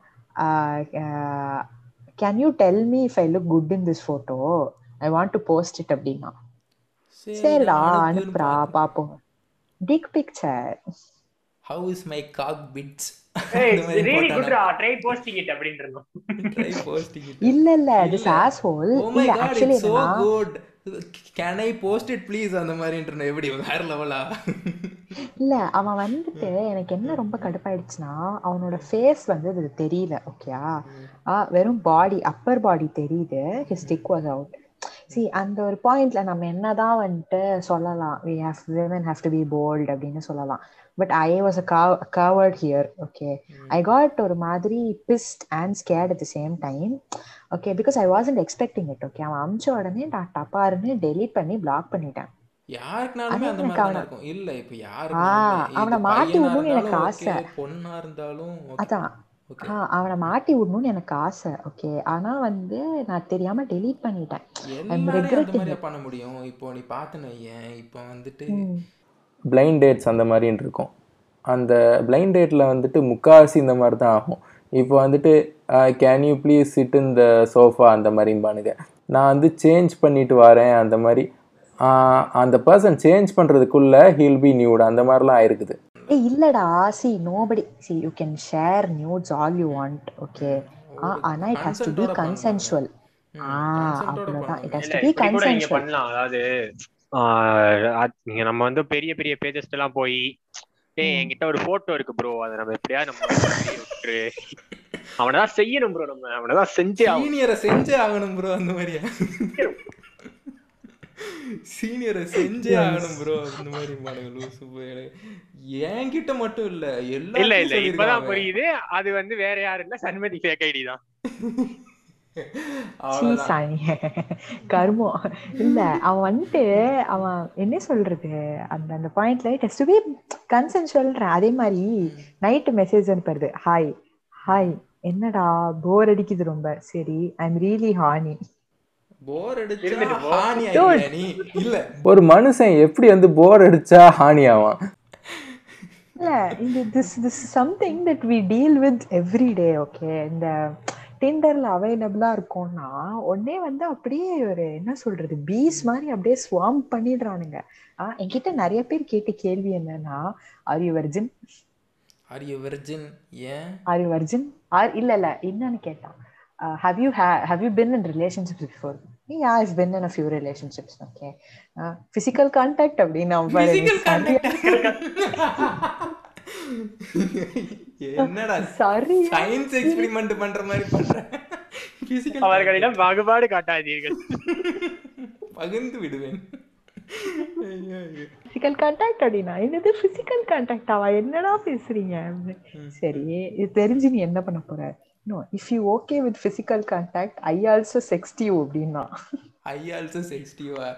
Speaker 2: can you tell me if I look good in this photo I want to post it அப்படின்னா.
Speaker 4: சரி,
Speaker 2: சரிடா அனுப்புறா பாப்போம். Tick picture
Speaker 1: அப்படின்னு இருந்தோம்
Speaker 4: Try posting it.
Speaker 2: இல்ல இல்ல திஸ். ஆஸ்ஹோல்
Speaker 4: Oh my
Speaker 2: இல்ல
Speaker 4: god,
Speaker 2: ஆக்சுவலி
Speaker 4: it's so
Speaker 2: என்னன்னா
Speaker 4: Can I post it please? அந்த மாதிரின்ற எப்படி வேற லெவலா
Speaker 2: இல்ல அவன் வந்துட்டு எனக்கு என்ன ரொம்ப கடுப்பாயிடுச்சுன்னா அவனோட ஃபேஸ் வந்து இது தெரியல ஓகேயா வெறும் பாடி அப்பர் பாடி தெரியுது. His stick was out see அந்த ஒரு பாயிண்ட்ல நம்ம என்னதான் வந்துட்டு சொல்லலாம். We have women have to be bold அப்படின்னு சொல்லலாம். But I was a coward here okay I got ஒரு மாதிரி pissed and scared at the same time okay because I wasn't expecting it okay அவன் அமிச்ச உடனே நான் டப்பாருன்னு டெலீட் பண்ணி black பண்ணிட்டேன்.
Speaker 4: யாருக்குனாலுமே அந்த மாதிரி
Speaker 2: அவன-
Speaker 4: இருக்கும். இல்ல இப்ப
Speaker 2: ஆ,
Speaker 4: யாருக்கு
Speaker 2: அவனை மாட்டி விடணும்னு எனக்கு ஆசை.
Speaker 4: பொண்ணா இருந்தாலும்.
Speaker 2: அதான். அவனை மாட்டி விடணும்னு எனக்கு ஆசை. ஓகே ஆனா வந்து நான் தெரியாம டெலீட் பண்ணிட்டேன்.
Speaker 4: பண்ண முடியும்? இப்போ நீ பார்த்தன இப்போ வந்துட்டு.
Speaker 3: பிளைண்ட் டேட்ஸ் அந்த மாதிரின்னு இருக்கும். அந்த பிளைண்ட் டேட்டில் வந்துட்டு முக்காவாசி இந்த மாதிரி தான் ஆகும். இப்போ வந்துட்டு கேன் யூ ப்ளீஸ் சிட் இந்த சோஃபா அந்த மாதிரிம்பானுங்க நான் வந்து சேஞ்ச் பண்ணிட்டு வரேன். அந்த மாதிரி அந்த பர்சன் சேஞ்ச் பண்ணுறதுக்குள்ள ஹீல் பி நியூட் அந்த மாதிரிலாம் ஆயிருக்குது.
Speaker 2: ஏய் இல்லடா. See nobody see you can share nudes all you want okay ஆனா it has to be consensual ஆ அவ்வளவுதான். It. Has to be consensual
Speaker 1: பண்ணலாம். அதாவது நீங்க நம்ம வந்து பெரிய பெரிய பேஜஸ்ல எல்லாம் போய் ஏய். என்கிட்ட ஒரு போட்டோ இருக்கு ப்ரோ அதை நம்ம எப்படியாவது நம்ம அவனதான் செய்யணும் ப்ரோ நம்ம. அவனதான் செஞ்சே ஆகணும்.
Speaker 4: சீனியரை செஞ்சே ஆகணும் ப்ரோ அந்த மாதிரியா? சீனியரை செஞ்சே ஆகணும் ப்ரோ அந்த மாதிரி மாடுங்க லூசு என்கிட்ட மட்டும் இல்ல
Speaker 1: இல்ல இல்ல
Speaker 4: எல்லாரும்
Speaker 1: இப்பதான் புரியுது. அது வந்து வேற யாரும் இல்ல சண்மதி ஃபேக் ஐடி தான்.
Speaker 2: கருமம் இல்ல அவன் வந்துட்டு அவன் என்ன சொல்றது? அந்த அந்த பாயிண்ட்ல டெஸ்ட் பி கன்சென்சுவல்ன்ற அதே மாதிரி நைட்டு மெசேஜ் அனுப்புறது. ஹாய் ஹாய் என்னடா போர் அடிக்குது ரொம்ப. சரி ஐ எம் ரியலி ஹானி
Speaker 4: போர் அடிச்சா. ஹானி நீ? இல்ல.
Speaker 5: ஒரு மனுஷன் எப்படி வந்து போர் அடிச்சா ஹானி ஆவான்
Speaker 2: இல்ல இந்த this this something that we deal with every day okay இந்த டிண்டர்ல அவைலபிளா இருக்கும்னா உடனே வந்து அப்படியே ஒரு என்ன சொல்றது பீஸ் மாதிரி அப்படியே ஸ்வாம் பண்ணிடுறானுங்க. ஆஹ் என்கிட்ட நிறைய பேர் கேட்ட கேள்வி என்னன்னா are you virgin
Speaker 4: are you virgin ஏன்?
Speaker 2: ஆர் யூ வர்ஜின் ஆர் இல்ல இல்ல என்னன்னு கேட்டான். Have you have you been in relationships before yeah is been in a few relationships okay physical contact அப்படின்னு
Speaker 4: Physical
Speaker 2: எனக்கு <laughs>
Speaker 4: என்னடா?
Speaker 2: சரி
Speaker 4: சயின்ஸ் எக்ஸ்பெரிமெண்ட் பண்ற மாதிரி பண்ற. பிசிக்கல்
Speaker 1: அவர்களிடம் பாகுபாடு காட்டாதீர்கள். <laughs>
Speaker 4: பகிர்ந்து விடுவேன்.
Speaker 2: பிசிக்கல் கான்டாக்ட் அப்படின்னா என்னது பிசிக்கல் கான்டாக்ட் அவ என்னடா பேசுறீங்க. சரி இது தெரிஞ்சு நீ என்ன பண்ண போற? No if you okay with physical contact I also sext you அப்படின்னா.
Speaker 4: I also செக்ஸ்டிவா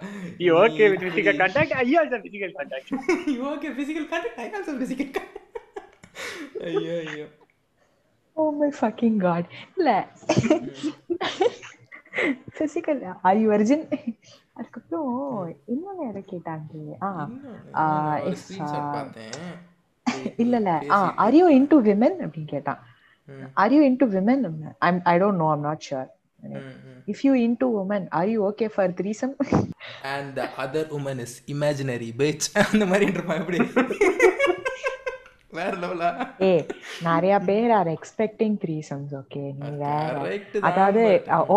Speaker 1: you okay with physical contact I also physical contact
Speaker 4: you okay physical contact I also physical ஐயோ ஐயோ
Speaker 2: ஓ மை ஃபக்கிங் காட் இல்ல. Physical are you virgin அதுக்கப்புறம் இன்னொன்னு யாரோ கேட்டாங்க. ஆ <laughs> இல்ல இல்ல. ஆ ஆர் யூ இன்டு விமன் அப்படின்னு கேட்டான். Are you into women I'm I don't know I'm not sure
Speaker 4: hmm, hmm.
Speaker 2: If you into woman are you okay for threesome
Speaker 4: and the other woman is imaginary bitch. <laughs> அந்த மாதிரி எப்படி? வேற லெவலா
Speaker 2: ஏ நிறைய பேர் are expecting த்ரீசம்ஸ் okay நீ வேற. அதாவது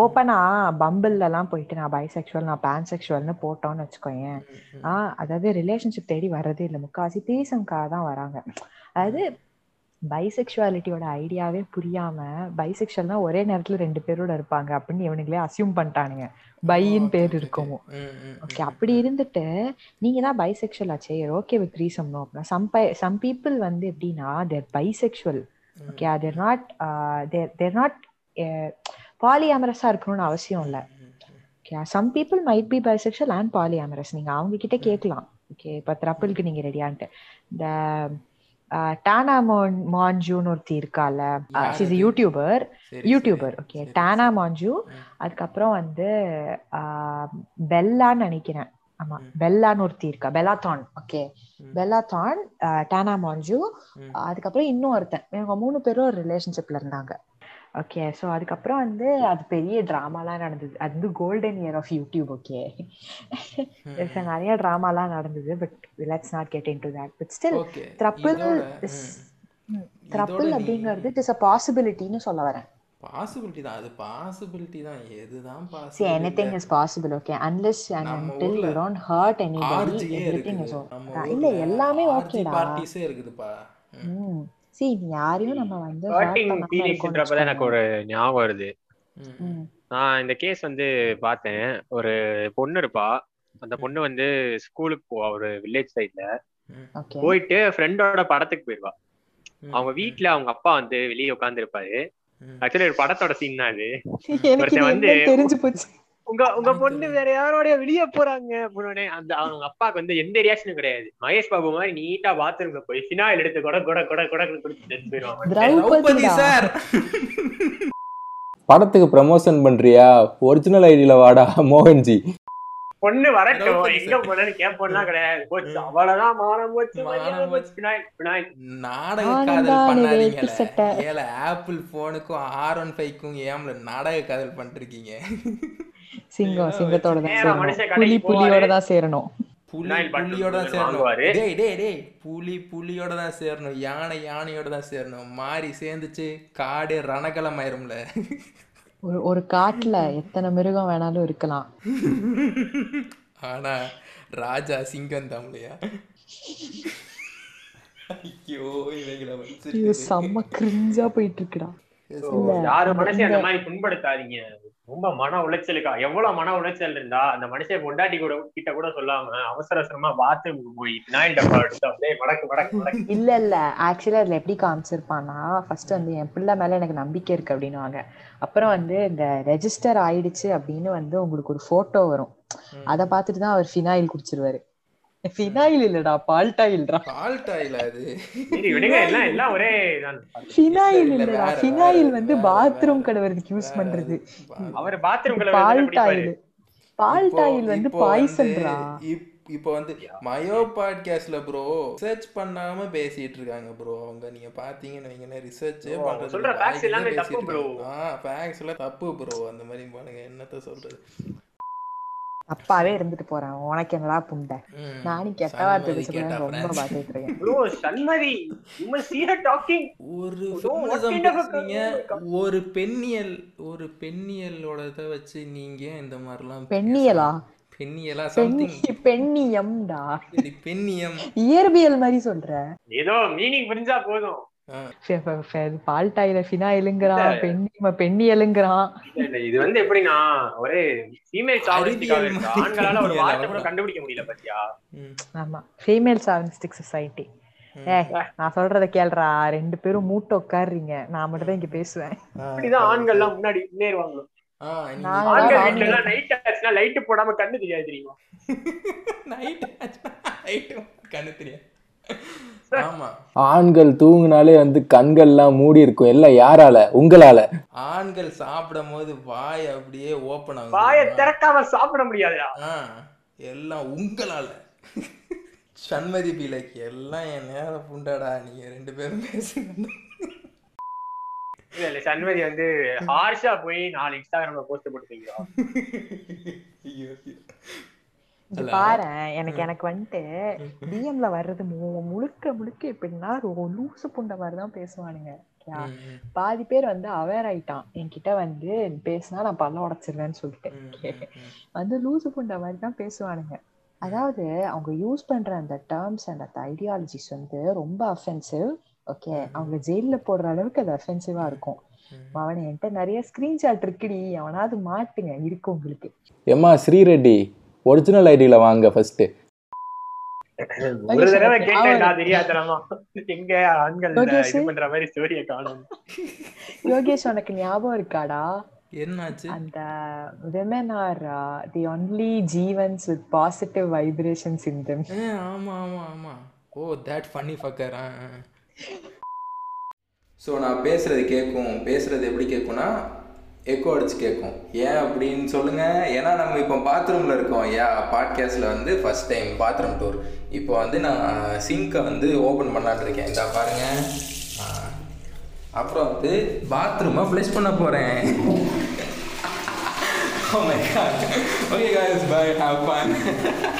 Speaker 2: ஓப்பனா பம்பிள்ல எல்லாம் போயிட்டு நான் பைசெக்சுவல் நான் பேன்செக்சுவல்னு போட்டோம்னு வச்சுக்கோயேன். ஆ அதாவது ரிலேஷன்ஷிப் தேடி வர்றதே இல்லை. முக்காசி த்ரீசம்காக தான் வராங்க. அதாவது பைசெக்சுவாலிட்டியோட ஐடியாவே புரியாம பைசெக்சுவல்னா ஒரே நேரத்துல ரெண்டு பேரோட இருப்பாங்க அப்படின்னு இவனுங்களே அசியூம் பண்ணிட்டானுங்க. பையின் பேர் இருக்கும். ஓகே அப்படி இருந்துட்டு நீங்க தான் பைசெக்சுவல் ஆச்சே ஓகே வித் த்ரீசம் நோ அப்படின்னா சம் சம் பீப்புள் வந்து எப்படின்னா they're bisexual okay they're not they're they're not பாலியாமரஸா இருக்கணும்னு அவசியம் இல்லை. Okay some people might be bisexual and polyamorous நீங்க அவங்க கிட்ட கேட்கலாம். ஓகே இப்போ த்ரப்பிளுக்கு நீங்க ரெடியான்ட்டு இந்த டானா மான் மான்ஜூன்னு ஒருத்தி இருக்கால. இஸ் யூடியூபர் யூடியூபர் ஓகே டானா மான்ஜூ. அதுக்கப்புறம் வந்து பெல்லான்னு நினைக்கிறேன். ஆமா பெல்லான்னு ஒருத்தி இருக்கா. பெல்லாத்தான் ஓகே பெல்லாத்தான் டானா மான்ஜூ. அதுக்கப்புறம் இன்னும் ஒருத்தன். இவங்க மூணு பேரும் ஒரு ரிலேஷன்ஷிப்ல இருந்தாங்க. ஓகே ஸோ அதுக்கப்புறம் வந்து அது பெரிய ட்ராமாலாம் நடந்தது. அது வந்து golden year of YouTube okay நிறைய ட்ராமாலாம் நடந்தது but let's not get into that but still
Speaker 4: okay
Speaker 2: throuple throuple அப்படிங்கிறது இட் இஸ் அ பாசிபிலிட்டின்னு சொல்ல வரேன்.
Speaker 4: பாசிபிலிட்டி தான் அது பாசிபிலிட்டி தான். எதுதான் possibility
Speaker 2: anything is possible okay? Unless and
Speaker 4: நம்ம
Speaker 2: until
Speaker 4: ஊர்ல
Speaker 2: you don't hurt anybody
Speaker 4: ஆர்ஜியே
Speaker 2: everything is
Speaker 4: இருக்குது
Speaker 2: okay
Speaker 4: நம்ம
Speaker 2: அதான். இல்ல எல்லாமே ஓகேடா
Speaker 4: பார்ட்டிஸே இருக்குதுப்பா. ம்.
Speaker 2: நீ யாரையும் நம்ம வந்து
Speaker 1: எனக்கு ஒரு ஞாபகம் வருது. நான் இந்த கேஸ் வந்து பார்த்தேன். ஒரு பொண்ணு இருப்பா. அந்த பொண்ணு வந்து ஸ்கூலுக்கு போவா ஒரு வில்லேஜ் சைட்ல போயிட்டு ஃப்ரெண்டோட படத்துக்கு போயிருவா. அவங்க வீட்ல அவங்க அப்பா வந்து வெளியே உட்கார்ந்து இருப்பாரு. ஆக்சுவலி ஒரு படத்தோட சீன் தான் அது <laughs> ஒருத்தன் வந்து-
Speaker 2: தெரிஞ்சு போச்சு.
Speaker 1: உங்க உங்க பொண்ணு வேற யாரோடய வெளியே போறாங்க? அப்படின்னே அந்த அவங்க அப்பாவுக்கு வந்து எந்த ரியாக்ஷனும் கிடையாது. மகேஷ் பாபு மாதிரி நீட்டா பாத்ரூம்ல போய் ஃபினாயில் எடுத்து கொட கொட கொட கொட கொடுத்து எடுத்து போயிருவாங்க
Speaker 4: திரௌபதி
Speaker 2: திரௌபதிடா
Speaker 4: சார்.
Speaker 5: படத்துக்கு ப்ரமோஷன் பண்றியா? ஒரிஜினல் ஐடியில வாடா மோகன்ஜி.
Speaker 1: பொண்ணு வரட்டும். எங்க. போனேன்னு கேட்போம்லாம் கிடையாது. போச்சு. அவ்வளவுதான் மானம் போச்சு.
Speaker 4: மானம் போச்சு.
Speaker 1: பினாய் பினாய்.
Speaker 4: நாடக காதல்
Speaker 2: சட்டை.
Speaker 4: ஏல ஆப்பிள் போனுக்கும் ஆர் ஒன் ஃபைவ்க்கும் ஏம்ல நாடக காதல் பண்ணிருக்கீங்க
Speaker 2: சிங்கம் சிங்கத்தோட தான் புலி புலியோட. தான் சேரணும்.
Speaker 4: புலி புலியோட தான் சேரணும்.
Speaker 1: வாங்குவாரு.
Speaker 4: டேய் டேய் டேய் புலி புலியோட தான் சேரணும். யானை யானையோட தான் சேரணும். மாறி சேர்ந்துச்சு காடு ரணகலம் ஆயிரும்ல.
Speaker 2: ஒரு ஒரு காட்டுல எத்தனை மிருகம் வேணாலும் இருக்கலாம்.
Speaker 4: ஆனா ராஜா சிங்கம் தாம்லையா ஐயோ இவங்கள
Speaker 2: செம்ம கிரிஞ்சா போயிட்டு இருக்குடா.
Speaker 1: யாரு மனசையும் அந்த மாதிரி புண்படுத்தாதீங்க. ரொம்ப மன உளைச்சலுக்கா எவ்வளவு மன உளைச்சல் இருந்தா அந்த மனுஷன் பொண்டாட்டி கூட கிட்ட கூட சொல்லாம அவசர அவசரமா பாத்ரூமுக்கு போய் நாய் டப்பா எடுத்து அப்படியே மடக்கு மடக்கு மடக்கு
Speaker 2: இல்ல இல்ல. ஆக்சுவலா அதுல எப்படி காமிச்சிருப்பான்னா ஃபர்ஸ்ட் வந்து என் பிள்ளை மேல எனக்கு நம்பிக்கை இருக்கு அப்படின்னுவாங்க. அப்புறம் வந்து இந்த ரெஜிஸ்டர் ஆயிடுச்சு அப்படின்னு வந்து உங்களுக்கு ஒரு போட்டோ வரும். அத பார்த்துட்டு தான் அவர் ஃபினாயில் குடிச்சிருவாரு. ஃபினாயில் இல்லடா பால்டாயில்டா
Speaker 4: ஃபால்ட்டாயில அது
Speaker 1: சரி விடுங்க எல்லாம் எல்லாம் ஒரே
Speaker 2: ஃபினாயில்
Speaker 4: இல்ல,
Speaker 2: இல்லடா ஃபினாயில் வந்து பாத்ரூம்
Speaker 4: வேற.
Speaker 2: கழுவுறதுக்கு யூஸ் பண்றது.
Speaker 1: அவர் பாத்ரூம்
Speaker 2: பால்டாயில் பால்டாயில்
Speaker 4: இப்போ-
Speaker 2: வந்து பாய்சன்டா
Speaker 4: இப்- இப்போ வந்து மயோ பாட்காஸ்ட்ல ப்ரோ ரிசர்ச் பண்ணாம பேசிட்டு இருக்காங்க ப்ரோ அவங்க நீங்க பாத்தீங்கன்னு ரிசர்ச்சே
Speaker 1: Bro, அவங்க
Speaker 4: பண்றது
Speaker 1: சொல்ற
Speaker 4: வாய்க்கிலே
Speaker 1: எல்லாமே
Speaker 4: பேசிட்டு
Speaker 1: தப்பு bro.
Speaker 4: இருக்காங்க. ஆ ஃபேக்ஸ் எல்லாம் தப்பு ப்ரோ அந்த மாதிரி பாருங்க என்னத்த சொல்றது?
Speaker 2: அப்பாவே இருந்துட்டு போறேன். உனக்கு என்னடா புண்டை. நானும் கெட்ட வார்த்தை பேசுறேன் ரொம்ப. பாத்துட்டு இருக்கேன்
Speaker 1: ப்ரோ
Speaker 4: ஒரு பெண்ணியல் ஒரு பெண்ணியலோட இதை வச்சு நீங்க இந்த மாதிரிலாம்
Speaker 2: பெண்ணியலா.
Speaker 4: பெண்ணியலா சம்திங்
Speaker 2: பெண்ணி பெண்ணியம்டா.
Speaker 4: பெண்ணியம்.
Speaker 2: இயற்பியல் மாதிரி சொல்ற.
Speaker 1: ஏதோ மீனிங் புரிஞ்சா போதும்.
Speaker 2: பால்டாயில ஃபினாயிலுங்கிறான் பெண்ணி பெண்ணியலுங்கிறான்
Speaker 1: இது வந்து எப்படின்னா ஒரே ஃபீமேல் சாவரிஸ்டிக்காக
Speaker 4: அறிவியல்
Speaker 1: இருக்கு?
Speaker 4: மாதிரி
Speaker 1: ஆண்களால ஒரு
Speaker 4: தெரியல,
Speaker 1: வார்த்தை கூட
Speaker 4: அவ்வளவுதான்.
Speaker 1: கண்டுபிடிக்க முடியல பாத்தியா?
Speaker 4: ம்.
Speaker 2: ஆமா. ஃபீமேல் சாவனிஸ்டிக் சொசைட்டி ஏய் நான் சொல்றத கேள்றா ரெண்டு பேரும் மூட்டை உட்காருறீங்க. நான் மட்டும் தான் இங்க பேசுவேன்.
Speaker 1: இப்படிதான் ஆண்கள் எல்லாம் முன்னாடி முன்னேறுவாங்க. லைட் போடாம கண்ணு தெரியாது தெரியுமா? <laughs>
Speaker 4: நைட் நைட் கண்ணு தெரியும் ஆமா
Speaker 5: ஆண்கள் தூங்குனாலே வந்து கண்கள்லாம் மூடி இருக்கும். எல்லாம் யாரால? உங்களால.
Speaker 4: ஆண்கள் சாப்பிடும் போது வாய் அப்படியே ஓபன் ஆகும்
Speaker 1: வாயை? திறக்காம சாப்பிட முடியாதுடா.
Speaker 4: ஆ எல்லாம் உங்களால. சண்மதி பிள்ளைக்கு எல்லாம் என் நேரம் புண்டாடா. நீங்க ரெண்டு பேரும் பேசுங்க
Speaker 1: இல்ல இல்ல சண்மதி வந்து ஹார்ஷா போய் நாலு இன்ஸ்டாகிராம்ல போஸ்ட் போட்டுருக்கீங்க
Speaker 2: பாரேன். எனக்கு எனக்கு வந்துட்டு டிஎம்ல வர்றது மு- முழுக்க முழுக்க எப்படின்னா ஒரு லூசு புண்டை மாதிரி தான் பேசுவானுங்க. பாதி பேர் வந்து அவேர் ஆயிட்டான். என்கிட்ட வந்து பேசினா நான் பல்ல உடைச்சிருவேன்னு சொல்லிட்டு. <laughs> வந்து லூசு புண்டை மாதிரி தான் பேசுவானுங்க. அதாவது அவங்க யூஸ் பண்ற அந்த டேர்ம்ஸ் அண்ட் அந்த ஐடியாலஜிஸ் வந்து ரொம்ப அஃபென்சிவ் ஓகே அவங்க ஜெயில்ல போடுற அளவுக்கு அது அஃபென்சிவா இருக்கும். அவனை என்கிட்ட நிறைய ஸ்கிரீன்ஷாட் இருக்குடி. அவனாவது மாட்டுங்க. இருக்கு உங்களுக்கு.
Speaker 5: ஏம்மா ஸ்ரீரெட்டி. ஒரிஜினல் ஐடியில வாங்க ஃபர்ஸ்ட்
Speaker 1: ஒரு தடவை தெரியாதனமா. எங்க ஆண்கள்? இது பண்ற மாதிரி ஸ்டோரிய காணும்.
Speaker 2: யோகேஷ் உனக்கு ஞாபகம் இருக்காடா?
Speaker 4: என்னாச்சு?
Speaker 2: அந்த are uh, the only ஜீவன்ஸ் positive vibrations in them
Speaker 4: ஏ, ஆமா ஆமா ஆமா. Oh that funny fucker so நான் பேசுறது கேட்கும் பேசுறது எப்படி கேட்கும்னா எக்கோ அடிச்சு கேட்கும் ஏன் அப்படின்னு சொல்லுங்க. ஏன்னா நம்ம இப்போ பாத்ரூமில் இருக்கோம். ஏன்? பாட்காஸ்டில் வந்து ஃபர்ஸ்ட் டைம் பாத்ரூம் டூர் இப்போ வந்து நான் சிங்கை வந்து ஓப்பன் பண்ணலான்னு இருக்கேன். இதா பாருங்க. அப்புறம் வந்து பாத்ரூமை ஃப்ளஷ் பண்ண போகிறேன் okay <laughs> oh my bye have guys, <laughs>